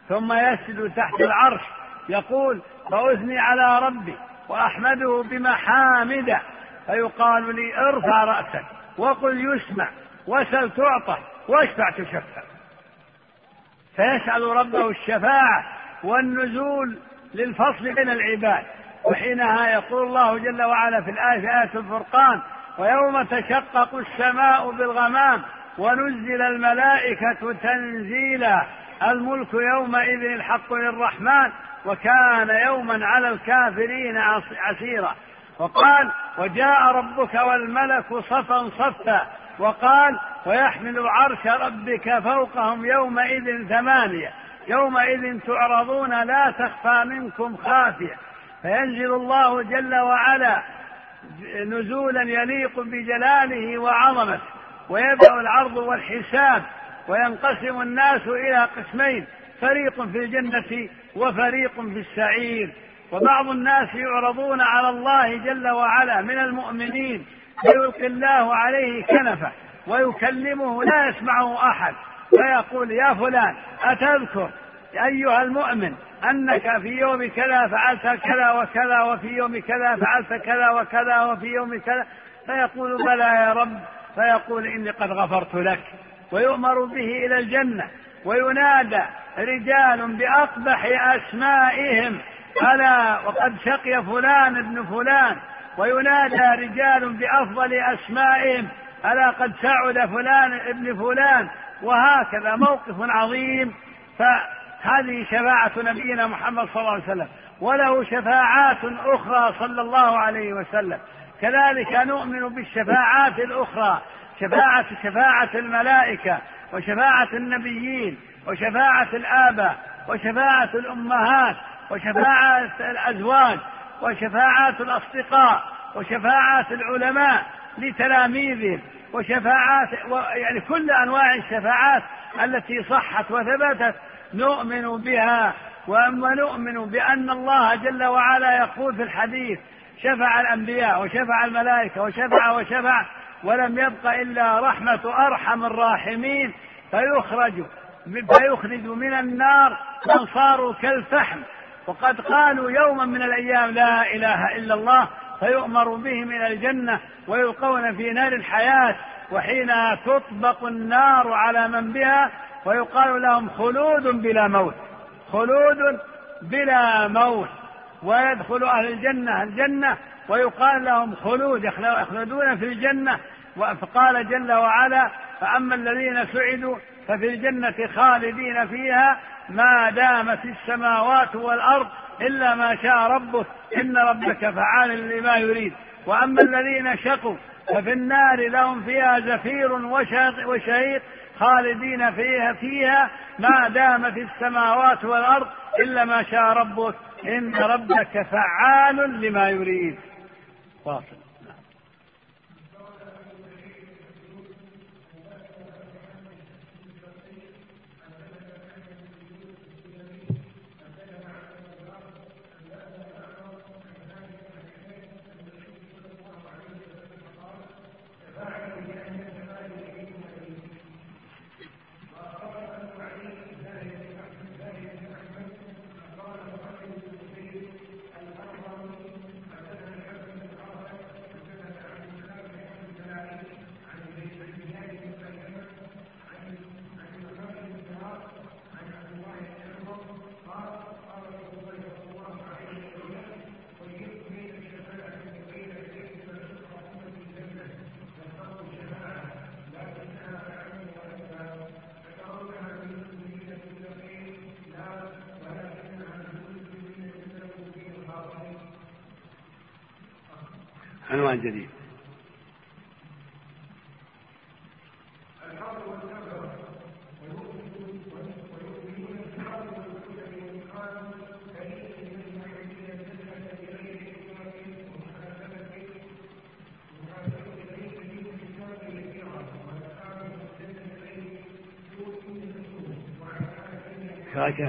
ثم يسجد تحت العرش يقول فأثني على ربي وأحمده بمحامد فيقال لي ارفع رأسك. وقل يسمع وسل تعطى واشفع تشفع. فيسأل ربه الشفاعة والنزول للفصل بين العباد. وحينها يقول الله جل وعلا في الآية في آية الفرقان ويوم تشقق السماء بالغمام ونزل الملائكة تنزيلا الملك يومئذ الحق للرحمن وكان يوما على الكافرين عسيرا. وقال وجاء ربك والملك صفا صفا وقال ويحمل عرش ربك فوقهم يومئذ ثمانية يومئذ تعرضون لا تخفى منكم خافية فينزل الله جل وعلا نزولا يليق بجلاله وعظمته ويبدأ العرض والحساب وينقسم الناس إلى قسمين فريق في الجنة وفريق في السعير وبعض الناس يعرضون على الله جل وعلا من المؤمنين فيلقي الله عليه كنفه ويكلمه لا يسمعه أحد فيقول يا فلان أتذكر أيها المؤمن أنك في يوم كذا فعلت كذا وكذا وفي يوم كذا فعلت كذا وكذا وفي يوم كذا فيقول بلى يا رب فيقول إني قد غفرت لك ويؤمر به إلى الجنة وينادى رجال بأقبح أسمائهم ألا وقد شقي فلان ابن فلان وينادى رجال بأفضل أسمائهم ألا قد سعد فلان ابن فلان؟ وهكذا موقف عظيم. فهذه شفاعة نبينا محمد صلى الله عليه وسلم وله شفاعات أخرى صلى الله عليه وسلم. كذلك نؤمن بالشفاعات الأخرى شفاعة شفاعة الملائكة وشفاعة النبيين وشفاعة الآباء وشفاعة الأمهات وشفاعة الأزواج وشفاعات الأصدقاء وشفاعات العلماء لتلاميذهم وشفاعات يعني كل أنواع الشفاعات التي صحت وثبتت نؤمن بها. ونؤمن بأن الله جل وعلا يقول في الحديث شفع الأنبياء وشفع الملائكة وشفع وشفع ولم يبق إلا رحمة أرحم الراحمين. فيخرج فيخرج من النار من صاروا كالفحم. وقد قالوا يوما من الأيام لا إله إلا الله فيؤمر بهم إلى الجنة ويلقون في نار الحياة وحين تطبق النار على من بها ويقال لهم خلود بلا موت خلود بلا موت ويدخل أهل الجنة الجنة ويقال لهم خلود يخلدون في الجنة. فقال جل وعلا فأما الذين سعدوا ففي الجنة خالدين فيها ما دامت السماوات والأرض إلا ما شاء ربك إن ربك فعال لما يريد. وأما الذين شقوا ففي النار لهم فيها زفير وشهيق خالدين فيها فيها ما دامت السماوات والأرض إلا ما شاء ربك إن ربك فعال لما يريد. واصل عنوان جديد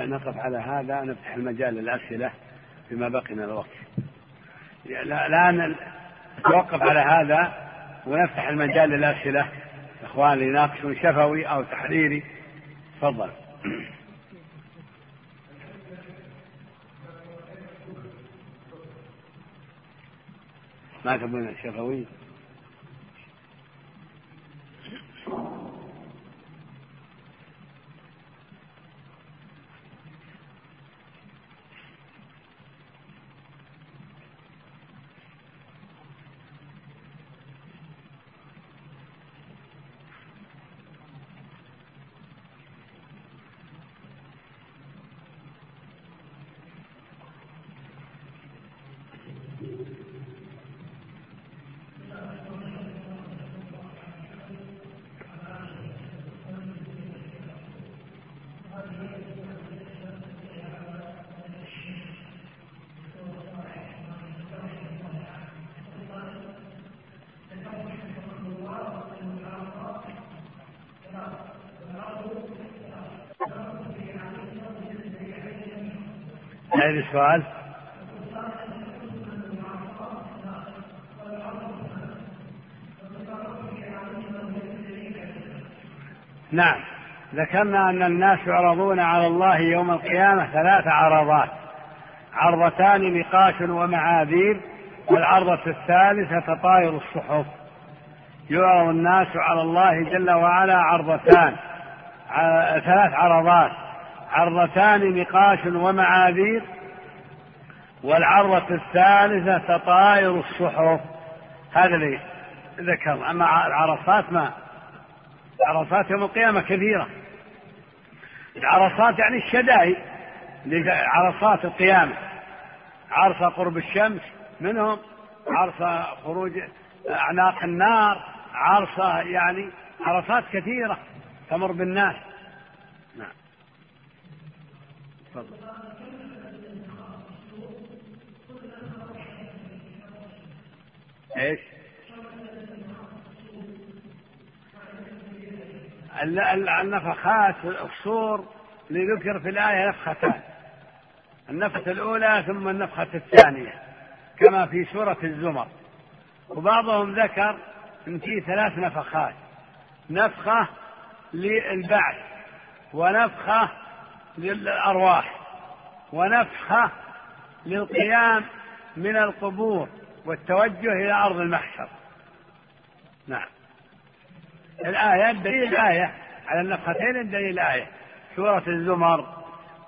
نقف على هذا نفتح المجال للأسئلة فيما بقي من الوقت الآن نتوقف على هذا ونفتح المجال للأسئلة. إخوان يناقشون شفوي أو تحريري. تفضل. ما تبون شفوي؟ هذا السؤال؟ نعم. ذكرنا أن الناس يعرضون على الله يوم القيامة ثلاث عرضات. عرضتان نقاش ومعاذير والعرضة الثالثة تطاير الصحف. يعرض الناس على الله جل وعلا عرضتان ثلاث عرضات. عرضتان نقاش ومعاذير والعرضة الثالثة تطاير الصحف. هذا اللي ذكر. أما العرصات ما العرصات يوم القيامة كثيرة العرصات يعني الشدائد عرصات القيامة. عرصة قرب الشمس منهم عرصة خروج أعناق النار عرصة يعني عرصات كثيرة تمر بالناس. نعم. تفضل. إيش؟ النفخات الصور لذكر في الآية نفختان. النفخة الأولى ثم النفخة الثانية كما في سورة الزمر. وبعضهم ذكر إن في ثلاث نفخات نفخة للبعث ونفخة للأرواح ونفخة للقيام من القبور والتوجه إلى أرض المحشر. نعم. الآية دليل الآية. على النفختين الدليل الآية. سورة الزمر.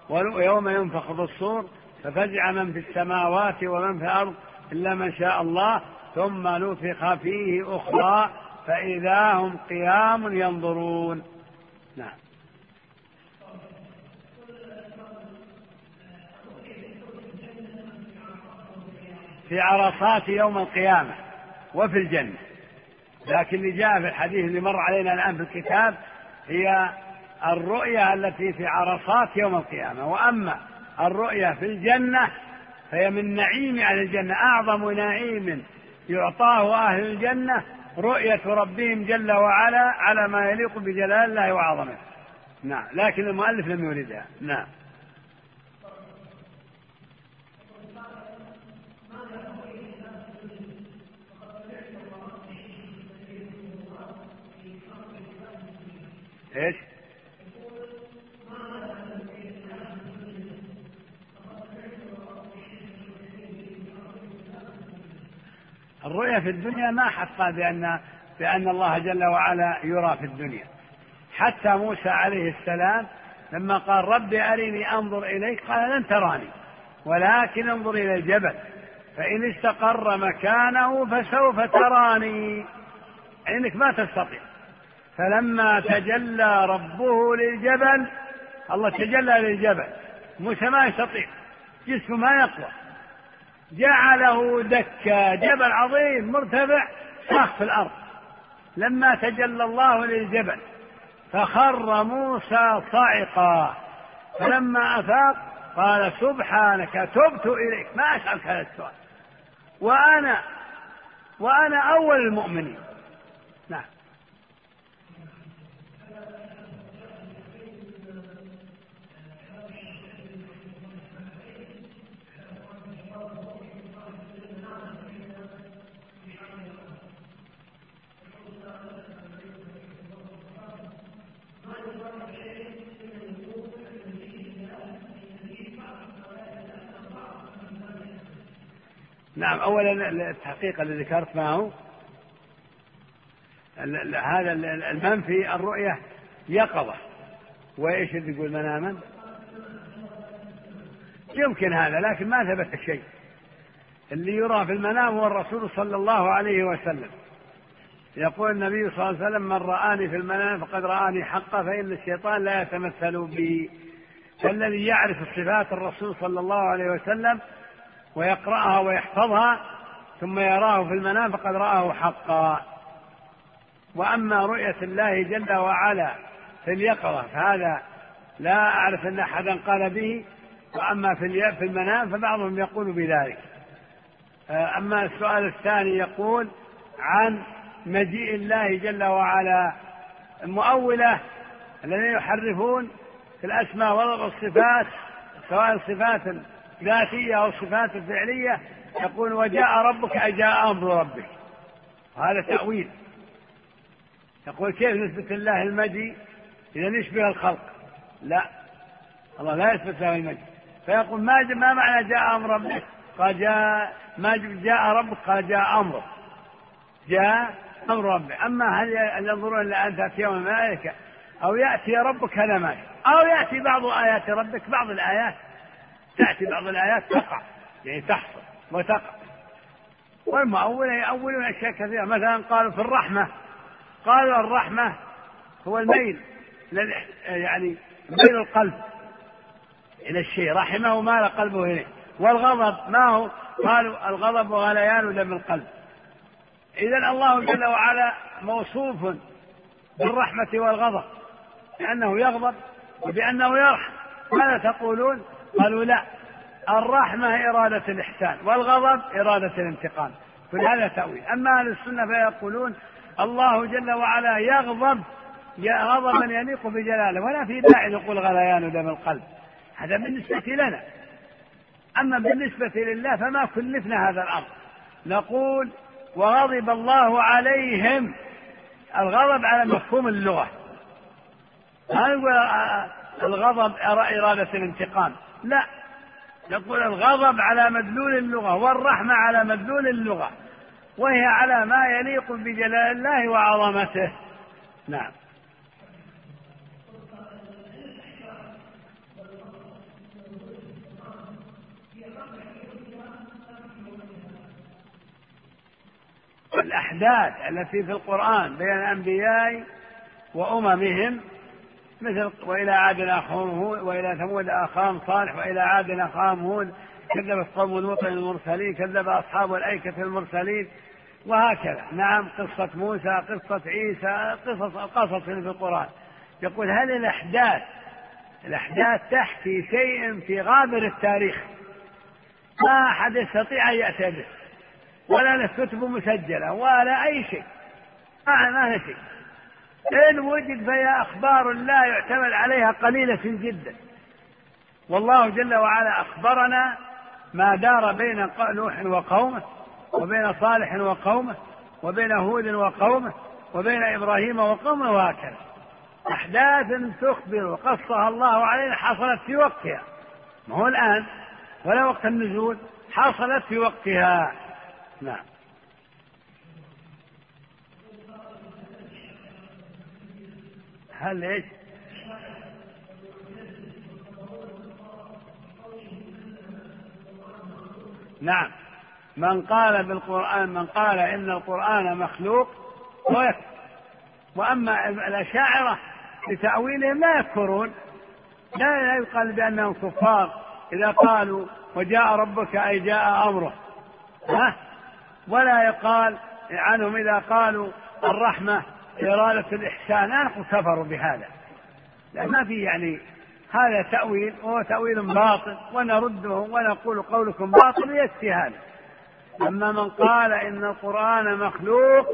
ويوم ينفخ بالصور ففزع من في السماوات ومن في الأرض إلا من شاء الله ثم نفخ فيه أخرى فإذا هم قيام ينظرون. نعم. في عرصات يوم القيامة وفي الجنة. لكن اللي جاء في الحديث اللي مر علينا الآن في الكتاب هي الرؤيا التي في عرصات يوم القيامة. وأما الرؤيا في الجنة فهي من نعيم أهل الجنة أعظم نعيم يعطاه أهل الجنة رؤية ربهم جل وعلا على ما يليق بجلال الله وعظمته. نعم لكن المؤلف لم يوردها نعم. إيش؟ الرؤيا في الدنيا ما حق بأن بأن الله جل وعلا يرى في الدنيا. حتى موسى عليه السلام لما قال ربي أرني أنظر إليك قال لن تراني ولكن انظر إلى الجبل فإن استقر مكانه فسوف تراني. عينك ما تستطيع. فلما تجلى ربه للجبل الله تجلى للجبل موسى ما يستطيع جسمه ما يقوى. جعله دكا جبل عظيم مرتفع صاخ في الأرض. لما تجلى الله للجبل فخر موسى صعقا فلما أفاق قال سبحانك تبت إليك. ما أسألك هذا السؤال. وأنا وأنا أول المؤمنين. نعم أولا التحقيق الذي ذكرت ما هو هذا المنفي الرؤية يقظة. وإيش اللي يقول مناما؟ يمكن هذا لكن ما ثبت شيء. اللي يرى في المنام هو الرسول صلى الله عليه وسلم. يقول النبي صلى الله عليه وسلم من رآني في المنام فقد رآني حقا فإن الشيطان لا يتمثل بي. فالذي يعرف صفات الرسول صلى الله عليه وسلم ويقرأها ويحفظها ثم يراه في المنام فقد رآه حقا. وأما رؤية الله جل وعلا في اليقظة فهذا لا أعرف أن أحدا قال به. وأما في في المنام فبعضهم يقول بذلك. أما السؤال الثاني يقول عن مجيء الله جل وعلا. المؤولة الذين يحرفون في الأسماء والصفات سواء الصفات ذاتية أو صفات فعلية يقول وجاء ربك أجاء أمر ربك. هذا تأويل. يقول كيف نثبت الله المجيء إذا نشبه الخلق؟ لا. الله لا يثبت له المجيء. فيقول ما ما معنى جاء أمر ربك؟ قال جاء ما جاء ربك قال جاء أمره جاء أمر ربك. أما هل ينظرون إلى أن يوم الملائكة؟ أو يأتي ربك هذا ما أو يأتي بعض آيات ربك بعض الآيات. تأتي بعض الآيات تقع. يعني تحصل. وتقع والمؤولة يؤولون أشياء كثيرة. مثلا قالوا في الرحمة. قالوا الرحمة هو الميل. يعني ميل القلب. إلى الشيء رحمه مال قلبه إليه والغضب ما هو؟ قالوا الغضب غليان دم القلب. إذا الله جل وعلا موصوف بالرحمة والغضب. لأنه يغضب وبأنه يرحم. ماذا تقولون؟ قالوا لا الرحمة إرادة الإحسان والغضب إرادة الانتقام كل هذا تأويل. أما أهل السنة فيقولون الله جل وعلا يغضب غضبا يليق بجلاله ولا في داعي نقول غليان دم القلب هذا بالنسبة لنا. أما بالنسبة لله فما كلفنا هذا الأمر. نقول وغضب الله عليهم الغضب على مفهوم اللغة. ما نقول الغضب إرادة الانتقام؟ لا. نقول الغضب على مدلول اللغة والرحمة على مدلول اللغة وهي على ما يليق بجلال الله وعظمته. نعم. الأحداث التي في القرآن بين الأنبياء وأممهم مثل وإلى عاد أخاهم هود وإلى ثمود أخاهم صالح وإلى عاد أخاهم هود. كذب قوم لوط المرسلين كذب أصحاب الأيكة المرسلين وهكذا. نعم قصة موسى قصة عيسى قصص القصص في القرآن. يقول هل الأحداث الأحداث تحكي شيء في غابر التاريخ؟ ما أحد يستطيع أن يأتي به ولا له كتب مسجلة ولا أي شيء. ما ما شيء. إن وجد فهي أخبار لا يعتمد عليها قليلة جدا والله جل وعلا أخبرنا ما دار بين نوح وقومه وبين صالح وقومه وبين هود وقومه وبين إبراهيم وقومه وهكذا. أحداث تخبر وقصها الله علينا حصلت في وقتها. ما هو الآن؟ ولا وقت النزول حصلت في وقتها. نعم. هل إيش؟ نعم. من قال بالقرآن من قال إن القرآن مخلوق هو يكفر وأما الأشاعرة بتأويلهم لا يكفرون. لا لا يقال بأنهم كفار. إذا قالوا وجاء ربك أي جاء أمره. ها؟ ولا يقال عنهم إذا قالوا الرحمة. إرادة الإحسان نقول كفروا بهذا. لا ما في يعني هذا تأويل وهو تأويل باطل ونرده ونقول قولكم باطل يكفي هذا. أما من قال إن القرآن مخلوق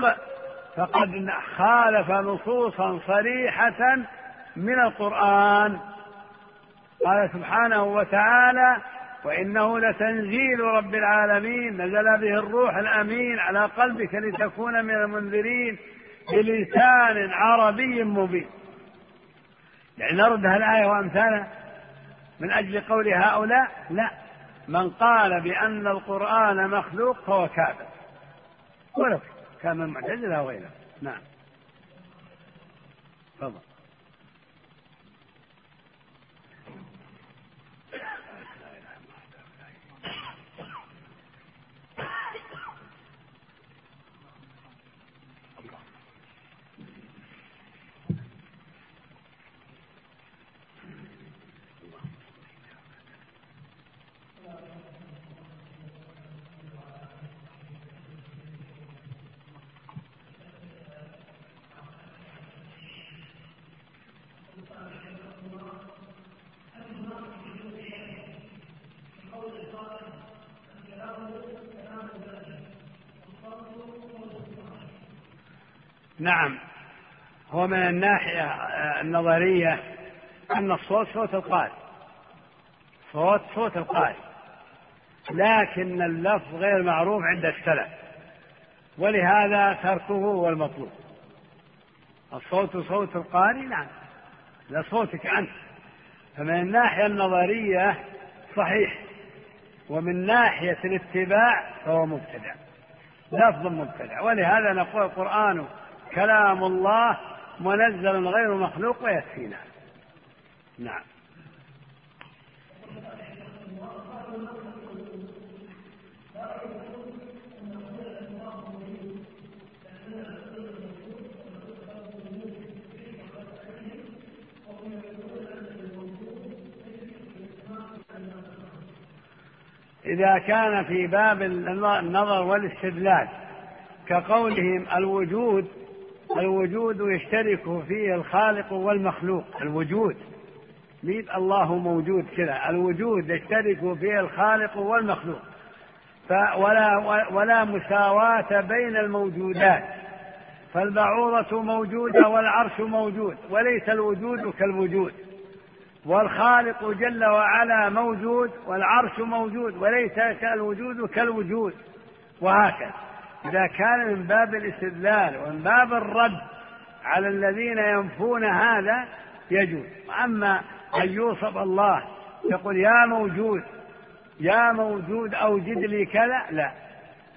فقد خالف نصوصا صريحة من القرآن. قال سبحانه وتعالى وإنه لتنزيل رب العالمين نزل به الروح الأمين على قلبك لتكون من المنذرين. بلسان عربي مبين. يعني نرد الآية وأمثالها من أجل قول هؤلاء؟ لا. من قال بأن القرآن مخلوق فهو كافر. ولو كان من المعتزلة أو غيره. نعم. تفضل. نعم. هو من الناحية النظرية أن الصوت صوت القارئ. صوت صوت القارئ. لكن اللفظ غير معروف عند السلف. ولهذا تركه هو المطلوب. الصوت صوت القارئ نعم. لا صوتك أنت. فمن الناحية النظرية صحيح. ومن ناحية الاتباع فهو مبتدع. لفظ مبتدع. ولهذا نقول القرآن كلام الله منزل غير مخلوق ويكفينا. نعم. إذا كان في باب النظر والاستدلال كقولهم الوجود الوجود يشترك فيه الخالق والمخلوق الوجود. مين الله موجود كذا الوجود يشترك فيه الخالق والمخلوق. ولا ولا مساواة بين الموجودات. فالبعوضة موجودة والعرش موجود وليس الوجود كالوجود. والخالق جل وعلا موجود والعرش موجود وليس الوجود كالوجود وهكذا. إذا كان من باب الاستدلال ومن باب الرد على الذين ينفون هذا يجوز. أما أن يوصف الله يقول يا موجود يا موجود أوجد لي كذا لا.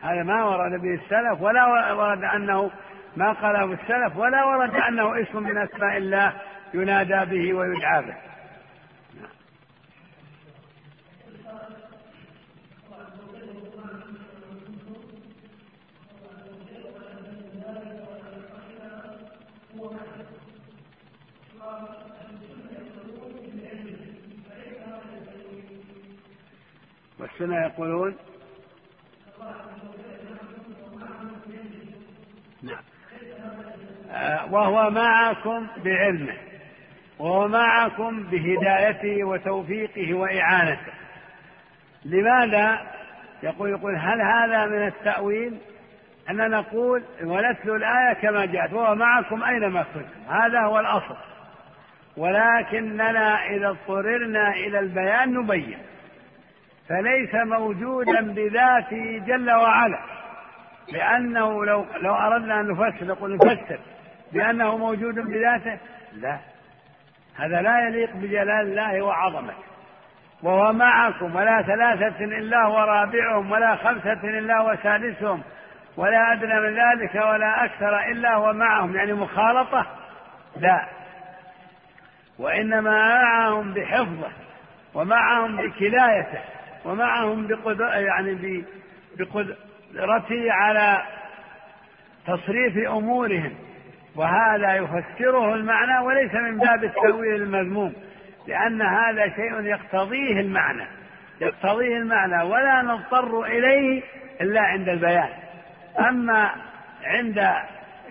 هذا ما ورد به السلف ولا ورد أنه ما قاله السلف ولا ورد أنه اسم من أسماء الله ينادى به ويدعى به. والسنة يقولون؟ نعم. آه، وهو معكم بعلمه وهو معكم بهدايته وتوفيقه وإعانته. لماذا؟ يقول يقول هل هذا من التأويل؟ أن نقول ونتلو الآية كما جاءت وهو معكم أينما كنتم. هذا هو الأصل. ولكننا إذا اضطررنا إلى البيان نبين. فليس موجودا بذاته جل وعلا. لأنه لو لو أردنا أن نفسر نقول نفسر بأنه موجود بذاته لا. هذا لا يليق بجلال الله وعظمته. وهو معكم ولا ثلاثة إلا هو رابعهم ولا خمسة إلا هو سادسهم ولا أدنى من ذلك ولا أكثر إلا هو معهم يعني مخالطة؟ لا. وإنما معهم بحفظه ومعهم بكلايته ومعهم بقدر يعني بقدرته على تصريف أمورهم. وهذا يفسره المعنى وليس من باب التأويل المذموم لأن هذا شيء يقتضيه المعنى. يقتضيه المعنى ولا نضطر إليه إلا عند البيان. أما عند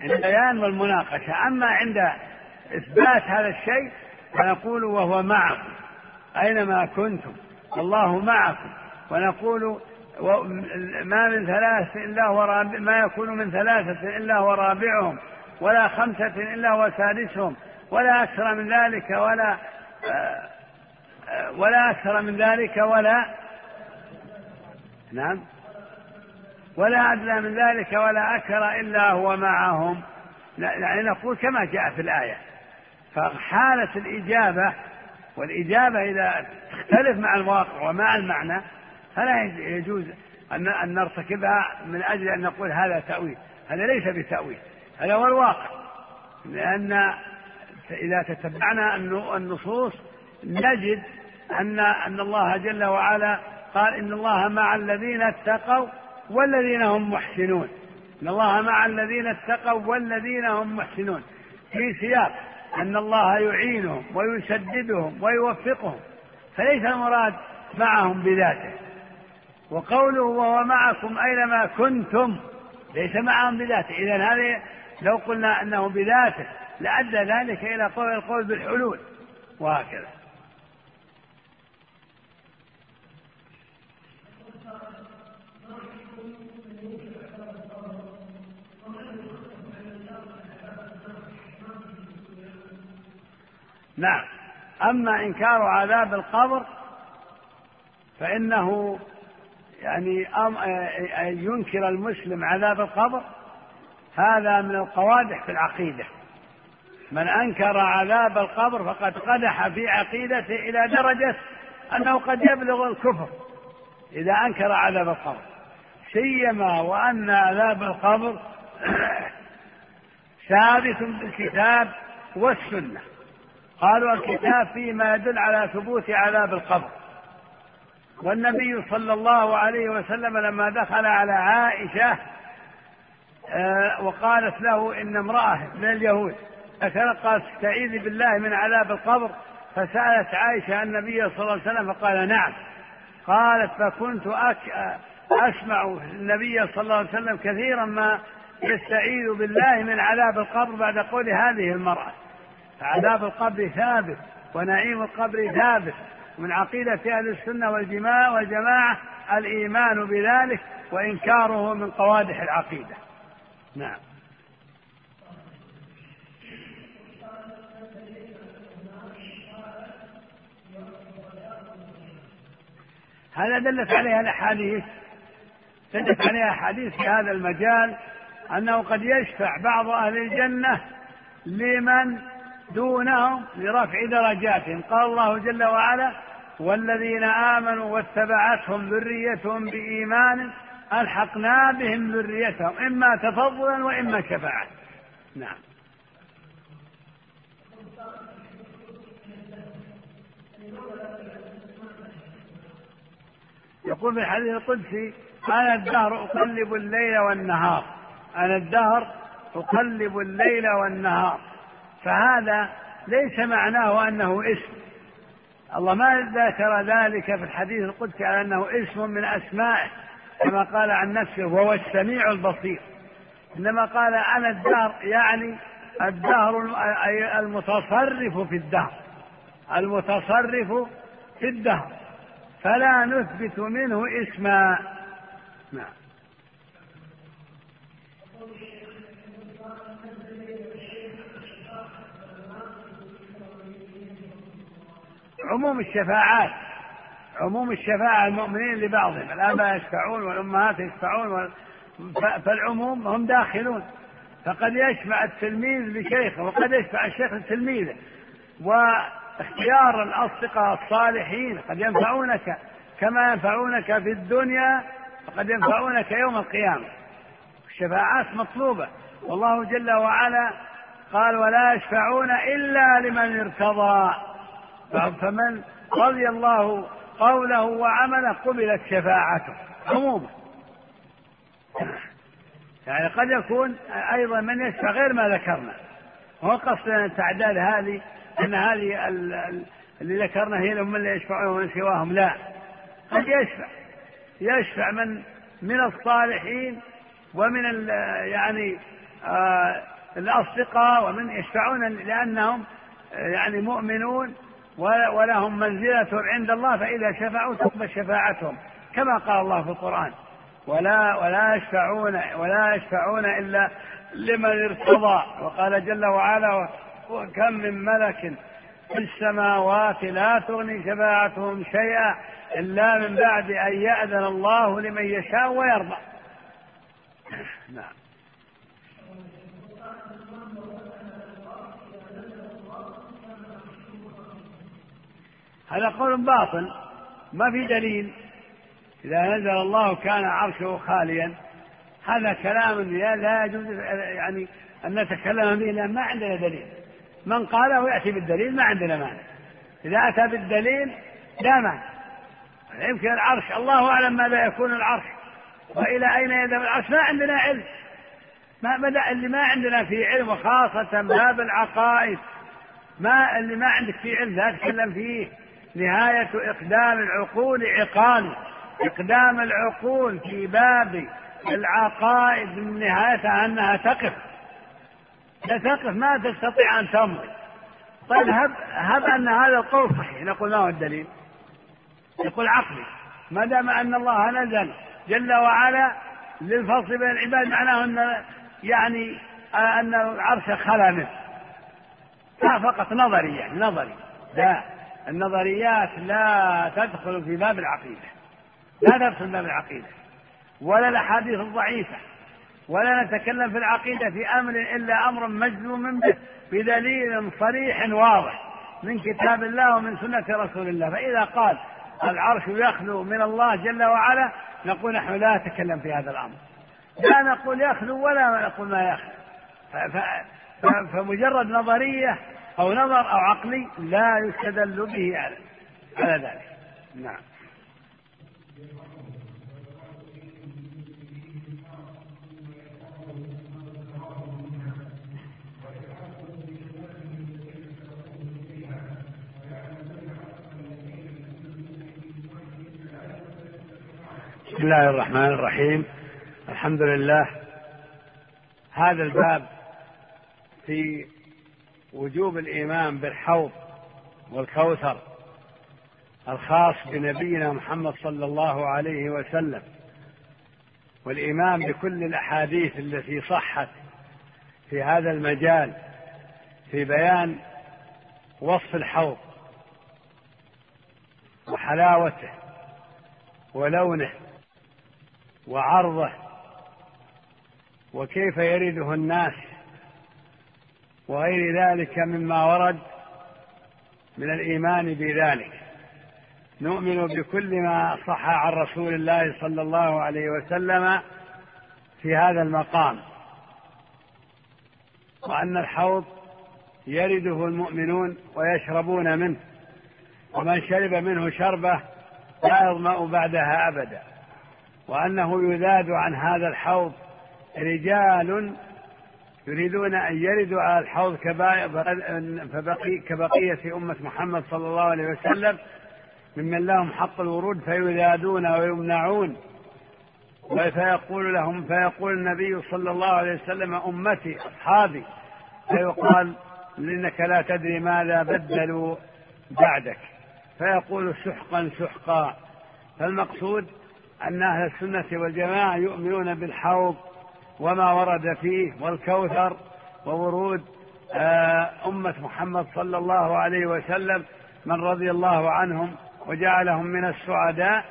البيان والمناقشة أما عند إثبات هذا الشيء فنقول وهو معكم أينما كنتم الله معكم. ونقول ما من ثلاثة إلا هو رابع ما يكون من ثلاثة إلا هو رابعهم ولا خمسة إلا هو سادسهم ولا أكثر من ذلك ولا ولا أكثر من ذلك ولا نعم. ولا أدنى من ذلك ولا أكثر إلا هو معهم. يعني نقول كما جاء في الآية. فحالة الإجابة والإجابة إذا تختلف مع الواقع ومع المعنى فلا يجوز أن نرتكبها من أجل أن نقول هذا تأويل. هذا ليس بتأويل هذا هو الواقع. لأن إذا تتبعنا النصوص نجد أن أن الله جل وعلا قال إن الله مع الذين اتقوا والذين هم محسنون. إن الله مع الذين اتقوا والذين هم محسنون. في سياق أن الله يعينهم ويسددهم ويوفقهم فليس المراد معهم بذاته. وقوله وهو معكم أينما كنتم ليس معهم بذاته. إذا هذا لو قلنا أنه بذاته لأدى ذلك إلى قول القول بالحلول وهكذا. نعم. أما إنكار عذاب القبر فإنه يعني ينكر المسلم عذاب القبر هذا من القوادح في العقيدة. من أنكر عذاب القبر فقد قدح في عقيدته إلى درجة أنه قد يبلغ الكفر إذا أنكر عذاب القبر. سيما وأن عذاب القبر (coughs) ثابت بالكتاب والسنة. قالوا الكتاب فيه ما يدل على ثبوت عذاب القبر والنبي صلى الله عليه وسلم لما دخل على عائشة آه، وقالت له إن امرأة من اليهود قالت استعيذي بالله من عذاب القبر فسألت عائشة النبي صلى الله عليه وسلم فقال نعم قالت فكنت. أسمع النبي صلى الله عليه وسلم كثيرا ما يستعيذ بالله من عذاب القبر بعد قول هذه المرأة فعذاب القبر ثابت ونعيم القبر ثابت. من عقيدة أهل السنة والجماعة والجماعة الإيمان بذلك وإنكاره من قوادح العقيدة. نعم. هذا دلت عليها الأحاديث. دلت عليها أحاديث في هذا المجال أنه قد يشفع بعض أهل الجنة لمن دونهم لرفع درجاتهم قال الله جل وعلا والذين آمنوا واتبعتهم ذريتهم بإيمان ألحقنا بهم ذريتهم إما تفضلا وإما شفاعة. نعم. يقول في الحديث القدسي أنا الدهر أقلب الليل والنهار. أنا الدهر أقلب الليل والنهار. فهذا ليس معناه أنه اسم. الله ما ذكر ذلك في الحديث القدسي على أنه اسم من أسمائه كما قال عن نفسه وهو السميع البصير. إنما قال أنا الدهر يعني الدهر المتصرف في الدهر المتصرف في الدهر. فلا نثبت منه اسما. نعم. عموم الشفاعات عموم الشفاعة المؤمنين لبعضهم الآباء يشفعون والأمهات يشفعون فالعموم هم داخلون. فقد يشفع التلميذ لشيخه وقد يشفع الشيخ لتلميذه. واختيار الأصدقاء الصالحين قد ينفعونك كما ينفعونك في الدنيا فقد ينفعونك يوم القيامة. الشفاعات مطلوبة. والله جل وعلا قال ولا يشفعون إلا لمن ارتضى. فمن رضي الله قوله وعمله قبلت شفاعته عموما. يعني قد يكون أيضا من يشفع غير ما ذكرنا. هو قصدنا التعداد هذه أن هذه اللي ذكرنا هي هم اللي يشفعون ومن سواهم لا. قد يشفع. يشفع من من الصالحين ومن يعني آه الأصدقاء ومن يشفعون لأنهم يعني مؤمنون ولهم منزلة عند الله فإذا شفعوا تقبل شفاعتهم كما قال الله في القرآن ولا ولا يشفعون ولا يشفعون إلا لمن ارتضى. وقال جل وعلا وكم من ملك في السماوات لا تغني شفاعتهم شيئا إلا من بعد أن يأذن الله لمن يشاء ويرضى. (laughs) نعم. هذا قول باطل ما في دليل. إذا نزل الله كان عرشه خاليا هذا كلام لا يجوز يعني أن نتكلم به لأن ما عندنا دليل. من قاله يأتي بالدليل ما عندنا مانع. إذا أتى بالدليل لا مانع. يمكن العرش الله أعلم ماذا يكون العرش. وإلى أين يذهب العرش؟ ما عندنا علم. ما بدأ اللي ما عندنا في علم وخاصة باب العقائد. ما اللي ما عندك فيه علم لا تتكلم فيه. نهاية إقدام العقول عقال إقدام العقول في باب العقائد من نهايتها أنها تقف. لا تقف ما تستطيع أن تمضي. طيب هب, هب أن هذا القول صحيح. نقول ما هو الدليل؟ يقول عقلي. ما دام أن الله نزل جل وعلا للفصل بين العباد معناه أن يعني أن العرش خلا منه. فقط نظري يعني نظري لا. النظريات لا تدخل في باب العقيدة. لا تدخل باب العقيدة. ولا الأحاديث الضعيفة. ولا نتكلم في العقيدة في أمر إلا أمر مجزوم به بدليل صريح واضح من كتاب الله ومن سنة رسول الله. فإذا قال العرش يخلو من الله جل وعلا نقول نحن لا نتكلم في هذا الأمر. لا نقول يخلو ولا نقول ما يخلو. فمجرد نظرية أو نظر أو عقلي لا يستدل به على على ذلك. نعم. بسم الله الرحمن الرحيم. الحمد لله. هذا الباب في وجوب الإيمان بالحوض والكوثر الخاص بنبينا محمد صلى الله عليه وسلم والإيمان بكل الأحاديث التي صحت في هذا المجال في بيان وصف الحوض وحلاوته ولونه وعرضه وكيف يرده الناس وغير ذلك مما ورد من الإيمان بذلك. نؤمن بكل ما صح عن رسول الله صلى الله عليه وسلم في هذا المقام وأن الحوض يرده المؤمنون ويشربون منه ومن شرب منه شربه لا يظمأ بعدها أبدا وأنه يذاد عن هذا الحوض رجال يريدون أن يردوا على الحوض فبقي كبقية أمة محمد صلى الله عليه وسلم ممن لهم حق الورود فيذادون ويمنعون. فيقول لهم فيقول النبي صلى الله عليه وسلم أمتي أصحابي فيقال إنك لا تدري ماذا بدلوا بعدك. فيقول سحقا سحقا. فالمقصود أن أهل السنة والجماعة يؤمنون بالحوض وما ورد فيه والكوثر وورود آه، أمة محمد صلى الله عليه وسلم من رضي الله عنهم وجعلهم من السعداء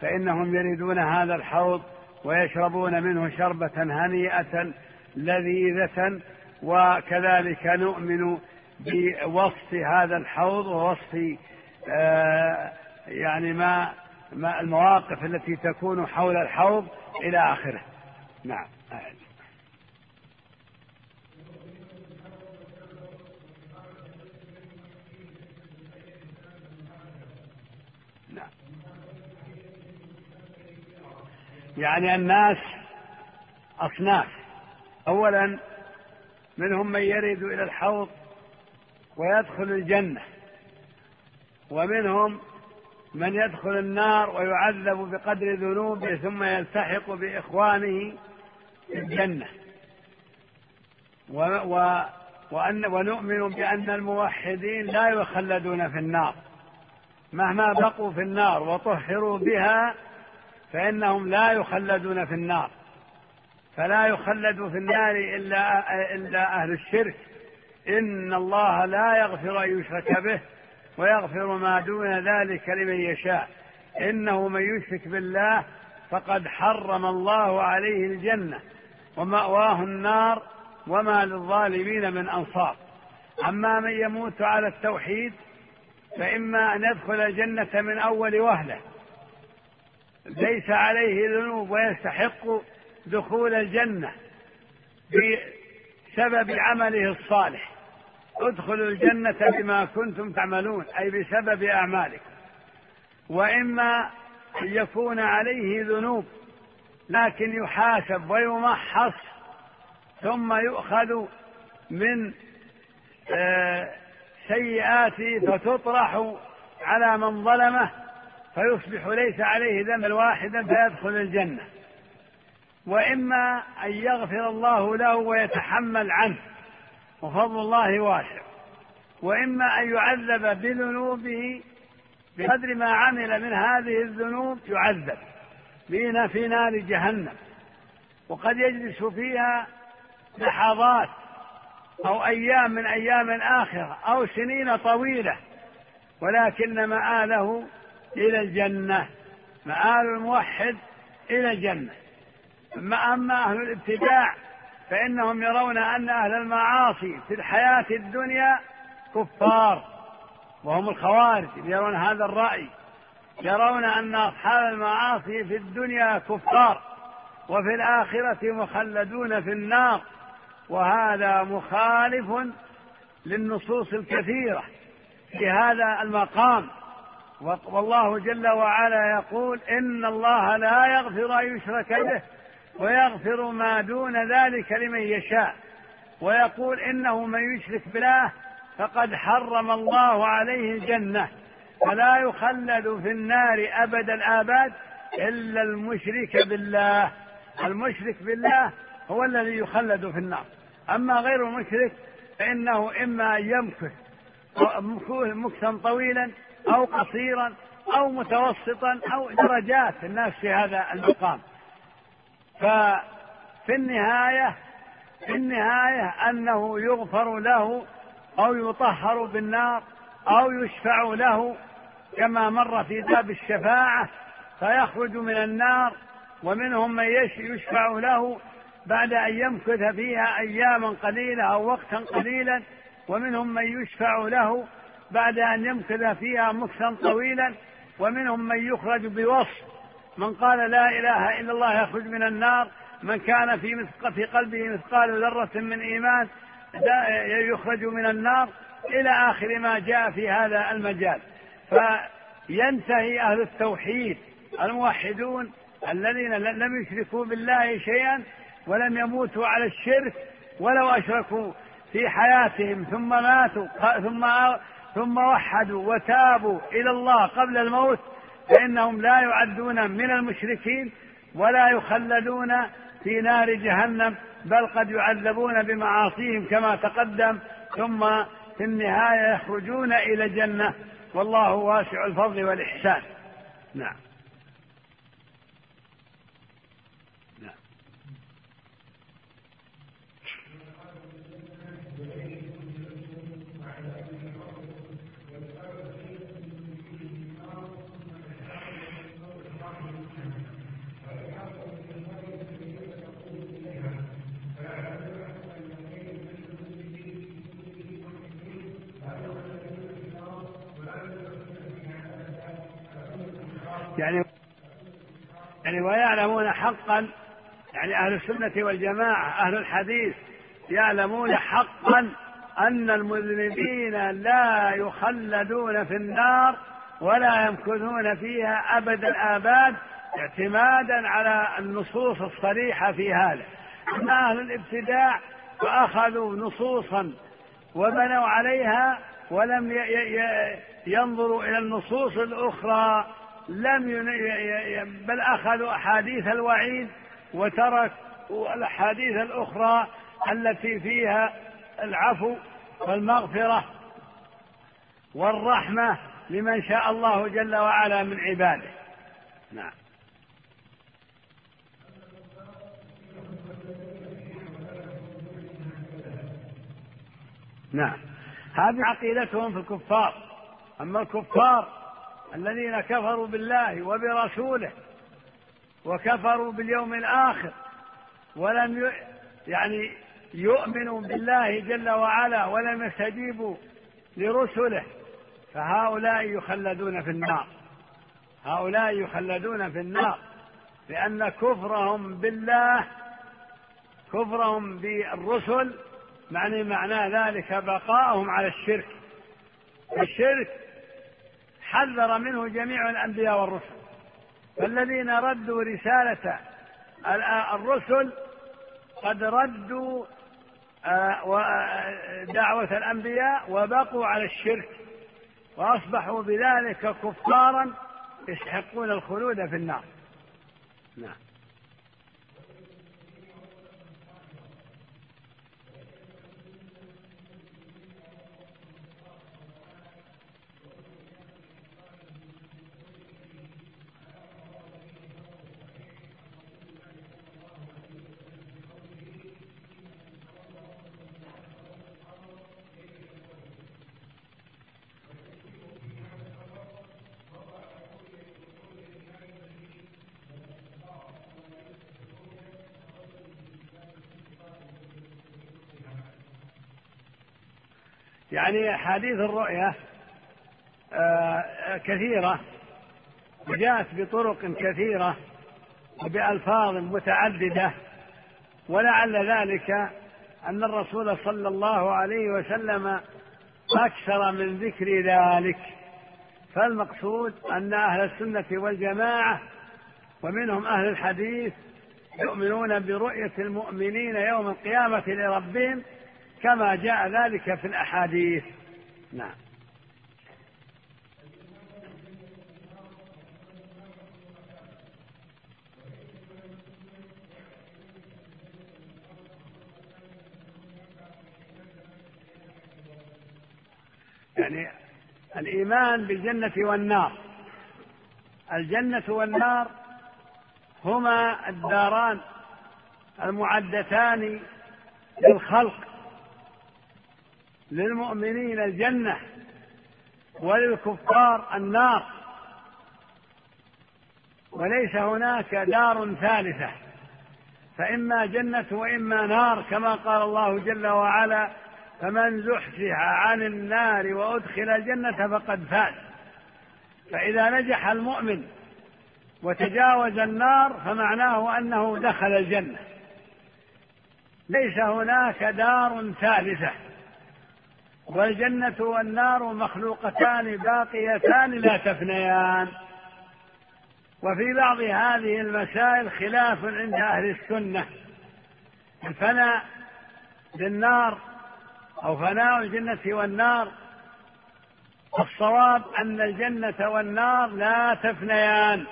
فإنهم يريدون هذا الحوض ويشربون منه شربة هنيئة لذيذة وكذلك نؤمن بوصف هذا الحوض ووصف آه، يعني ما المواقف التي تكون حول الحوض إلى آخره. نعم. نعم. يعني الناس أصناف. أولا منهم من يرد إلى الحوض ويدخل الجنة ومنهم من يدخل النار ويعذب بقدر ذنوبه ثم يلتحق بإخوانه الجنة. و و وأن ونؤمن بأن الموحدين لا يخلدون في النار. مهما بقوا في النار وطهروا بها فإنهم لا يخلدون في النار. فلا يخلد في النار إلا إلا أهل الشرك. إن الله لا يغفر أن يشرك به ويغفر ما دون ذلك لمن يشاء. إنه من يشرك بالله فقد حرم الله عليه الجنة ومأواه النار وما للظالمين من أنصار. أما من يموت على التوحيد فإما أن يدخل الجنة من أول وهلة. ليس عليه ذنوب ويستحق دخول الجنة بسبب عمله الصالح. ادخلوا الجنة بما كنتم تعملون أي بسبب أعمالكم. وإما أن يكون عليه ذنوب لكن يحاسب ويمحص ثم يؤخذ من آه، سيئاته فتطرح على من ظلمه فيصبح ليس عليه ذنب واحدا فيدخل الجنة. وإما أن يغفر الله له ويتحمل عنه وفضل الله واسع. وإما أن يعذب بذنوبه بقدر ما عمل من هذه الذنوب يعذب. بنا في نار جهنم. وقد يجلس فيها لحظات أو أيام من أيام آخرة أو سنين طويلة. ولكن مآله إلى الجنة. مآل الموحد إلى الجنة. أما أما أهل الابتداع فإنهم يرون أن أهل المعاصي في الحياة الدنيا كفار. وهم الخوارج يرون هذا الرأي يرون أن أصحاب المعاصي في الدنيا كفار وفي الآخرة مخلدون في النار وهذا مخالف للنصوص الكثيرة في هذا المقام. والله جل وعلا يقول إن الله لا يغفر أن يشرك به ويغفر ما دون ذلك لمن يشاء. ويقول إنه من يشرك بالله فقد حرم الله عليه الجنة. فلا يخلد في النار أبد الآباد إلا المشرك بالله. المشرك بالله هو الذي يخلد في النار. أما غير المشرك فإنه إما أن يمكث مكثا طويلا أو قصيرا أو متوسطا أو درجات الناس في هذا المقام. ففي النهاية في النهاية أنه يغفر له أو يطهر بالنار أو يشفع له كما مر في باب الشفاعة فيخرج من النار ومنهم من يشفع له بعد أن يمكث فيها أياما قليلة أو وقتا قليلا ومنهم من يشفع له بعد أن يمكث فيها مكثا طويلا ومنهم من يخرج بوصف من قال لا إله إلا الله يخرج من النار من كان في في قلبه مثقال ذرة من إيمان يخرج من النار إلى آخر ما جاء في هذا المجال. فينتهي أهل التوحيد الموحدون الذين لم يشركوا بالله شيئا ولم يموتوا على الشرك ولو أشركوا في حياتهم ثم ماتوا ثم ثم وحدوا وتابوا إلى الله قبل الموت فإنهم لا يعدون من المشركين ولا يخلدون في نار جهنم. بل قد يعذبون بمعاصيهم كما تقدم ثم في النهاية يخرجون إلى الجنة. والله واسع الفضل والإحسان. نعم يعني ويعلمون حقا يعني أهل السنة والجماعة أهل الحديث يعلمون حقا أن المذنبين لا يخلدون في النار ولا يمكثون فيها أبد الآباد اعتمادا على النصوص الصريحة في هذا. أما أهل الابتداع فأخذوا نصوصا وبنوا عليها ولم ينظروا إلى النصوص الأخرى لم بل أخذوا أحاديث الوعيد وتركوا الأحاديث الأخرى التي فيها العفو والمغفرة والرحمة لمن شاء الله جل وعلا من عباده. نعم. نعم. هذه عقيدتهم في الكفار. أما الكفار الذين كفروا بالله وبرسوله وكفروا باليوم الآخر ولم يعني يؤمنوا بالله جل وعلا ولم يستجيبوا لرسله فهؤلاء يخلدون في النار. هؤلاء يخلدون في النار لأن كفرهم بالله كفرهم بالرسل معني معنى ذلك بقاءهم على الشرك. الشرك حذر منه جميع الأنبياء والرسل. فالذين ردوا رسالة الرسل قد ردوا آه، آه، دعوة الأنبياء وبقوا على الشرك وأصبحوا بذلك كفارا يستحقون الخلود في النار. نعم. يعني أحاديث الرؤية آه، كثيرة وجاءت بطرق كثيرة وبألفاظ متعددة ولعل ذلك أن الرسول صلى الله عليه وسلم أكثر من ذكر ذلك. فالمقصود أن أهل السنة والجماعة ومنهم أهل الحديث يؤمنون برؤية المؤمنين يوم القيامة لربهم كما جاء ذلك في الأحاديث. نعم. يعني الإيمان بالجنة والنار. الجنة والنار هما الداران المعدتان للخلق. للمؤمنين الجنة وللكفار النار. وليس هناك دار ثالثة فإما جنة وإما نار كما قال الله جل وعلا فمن زحزح عن النار وأدخل الجنة فقد فاز فإذا نجح المؤمن وتجاوز النار فمعناه أنه دخل الجنة. ليس هناك دار ثالثة. والجنة والنار مخلوقتان باقيتان لا تفنيان. وفي بعض هذه المسائل خلاف عند أهل السنة. الفناء للنار أو فناء الجنة والنار الصواب أن الجنة والنار لا تفنيان.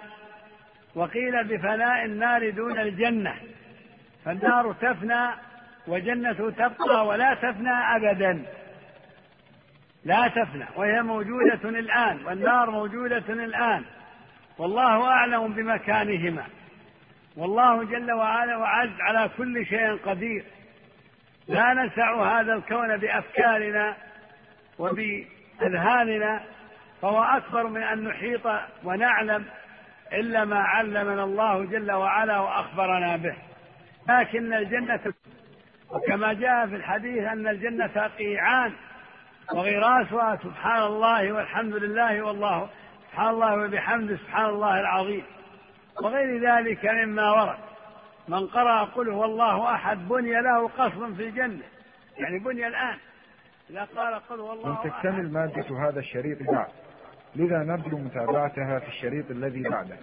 وقيل بفناء النار دون الجنة. فالنار تفنى وجنة تبقى ولا تفنى أبدا. لا تفنى وهي موجودة الآن والنار موجودة الآن. والله أعلم بمكانهما. والله جل وعلا وعز على كل شيء قدير. لا نسع هذا الكون بأفكارنا وبأذهاننا فهو أكبر من أن نحيط ونعلم إلا ما علمنا الله جل وعلا وأخبرنا به. لكن الجنة وكما جاء في الحديث أن الجنة قيعان. وغراسها سبحان الله والحمد لله والله سبحان الله وبحمده سبحان الله العظيم. وغير ذلك مما ورد. من قرأ قل هو الله أحد بني له قصر في الجنة. يعني بني الآن. إذا قال قل هو الله لم تكتمل مادة هذا الشريط بعد. لذا نرجو متابعتها في الشريط الذي بعده.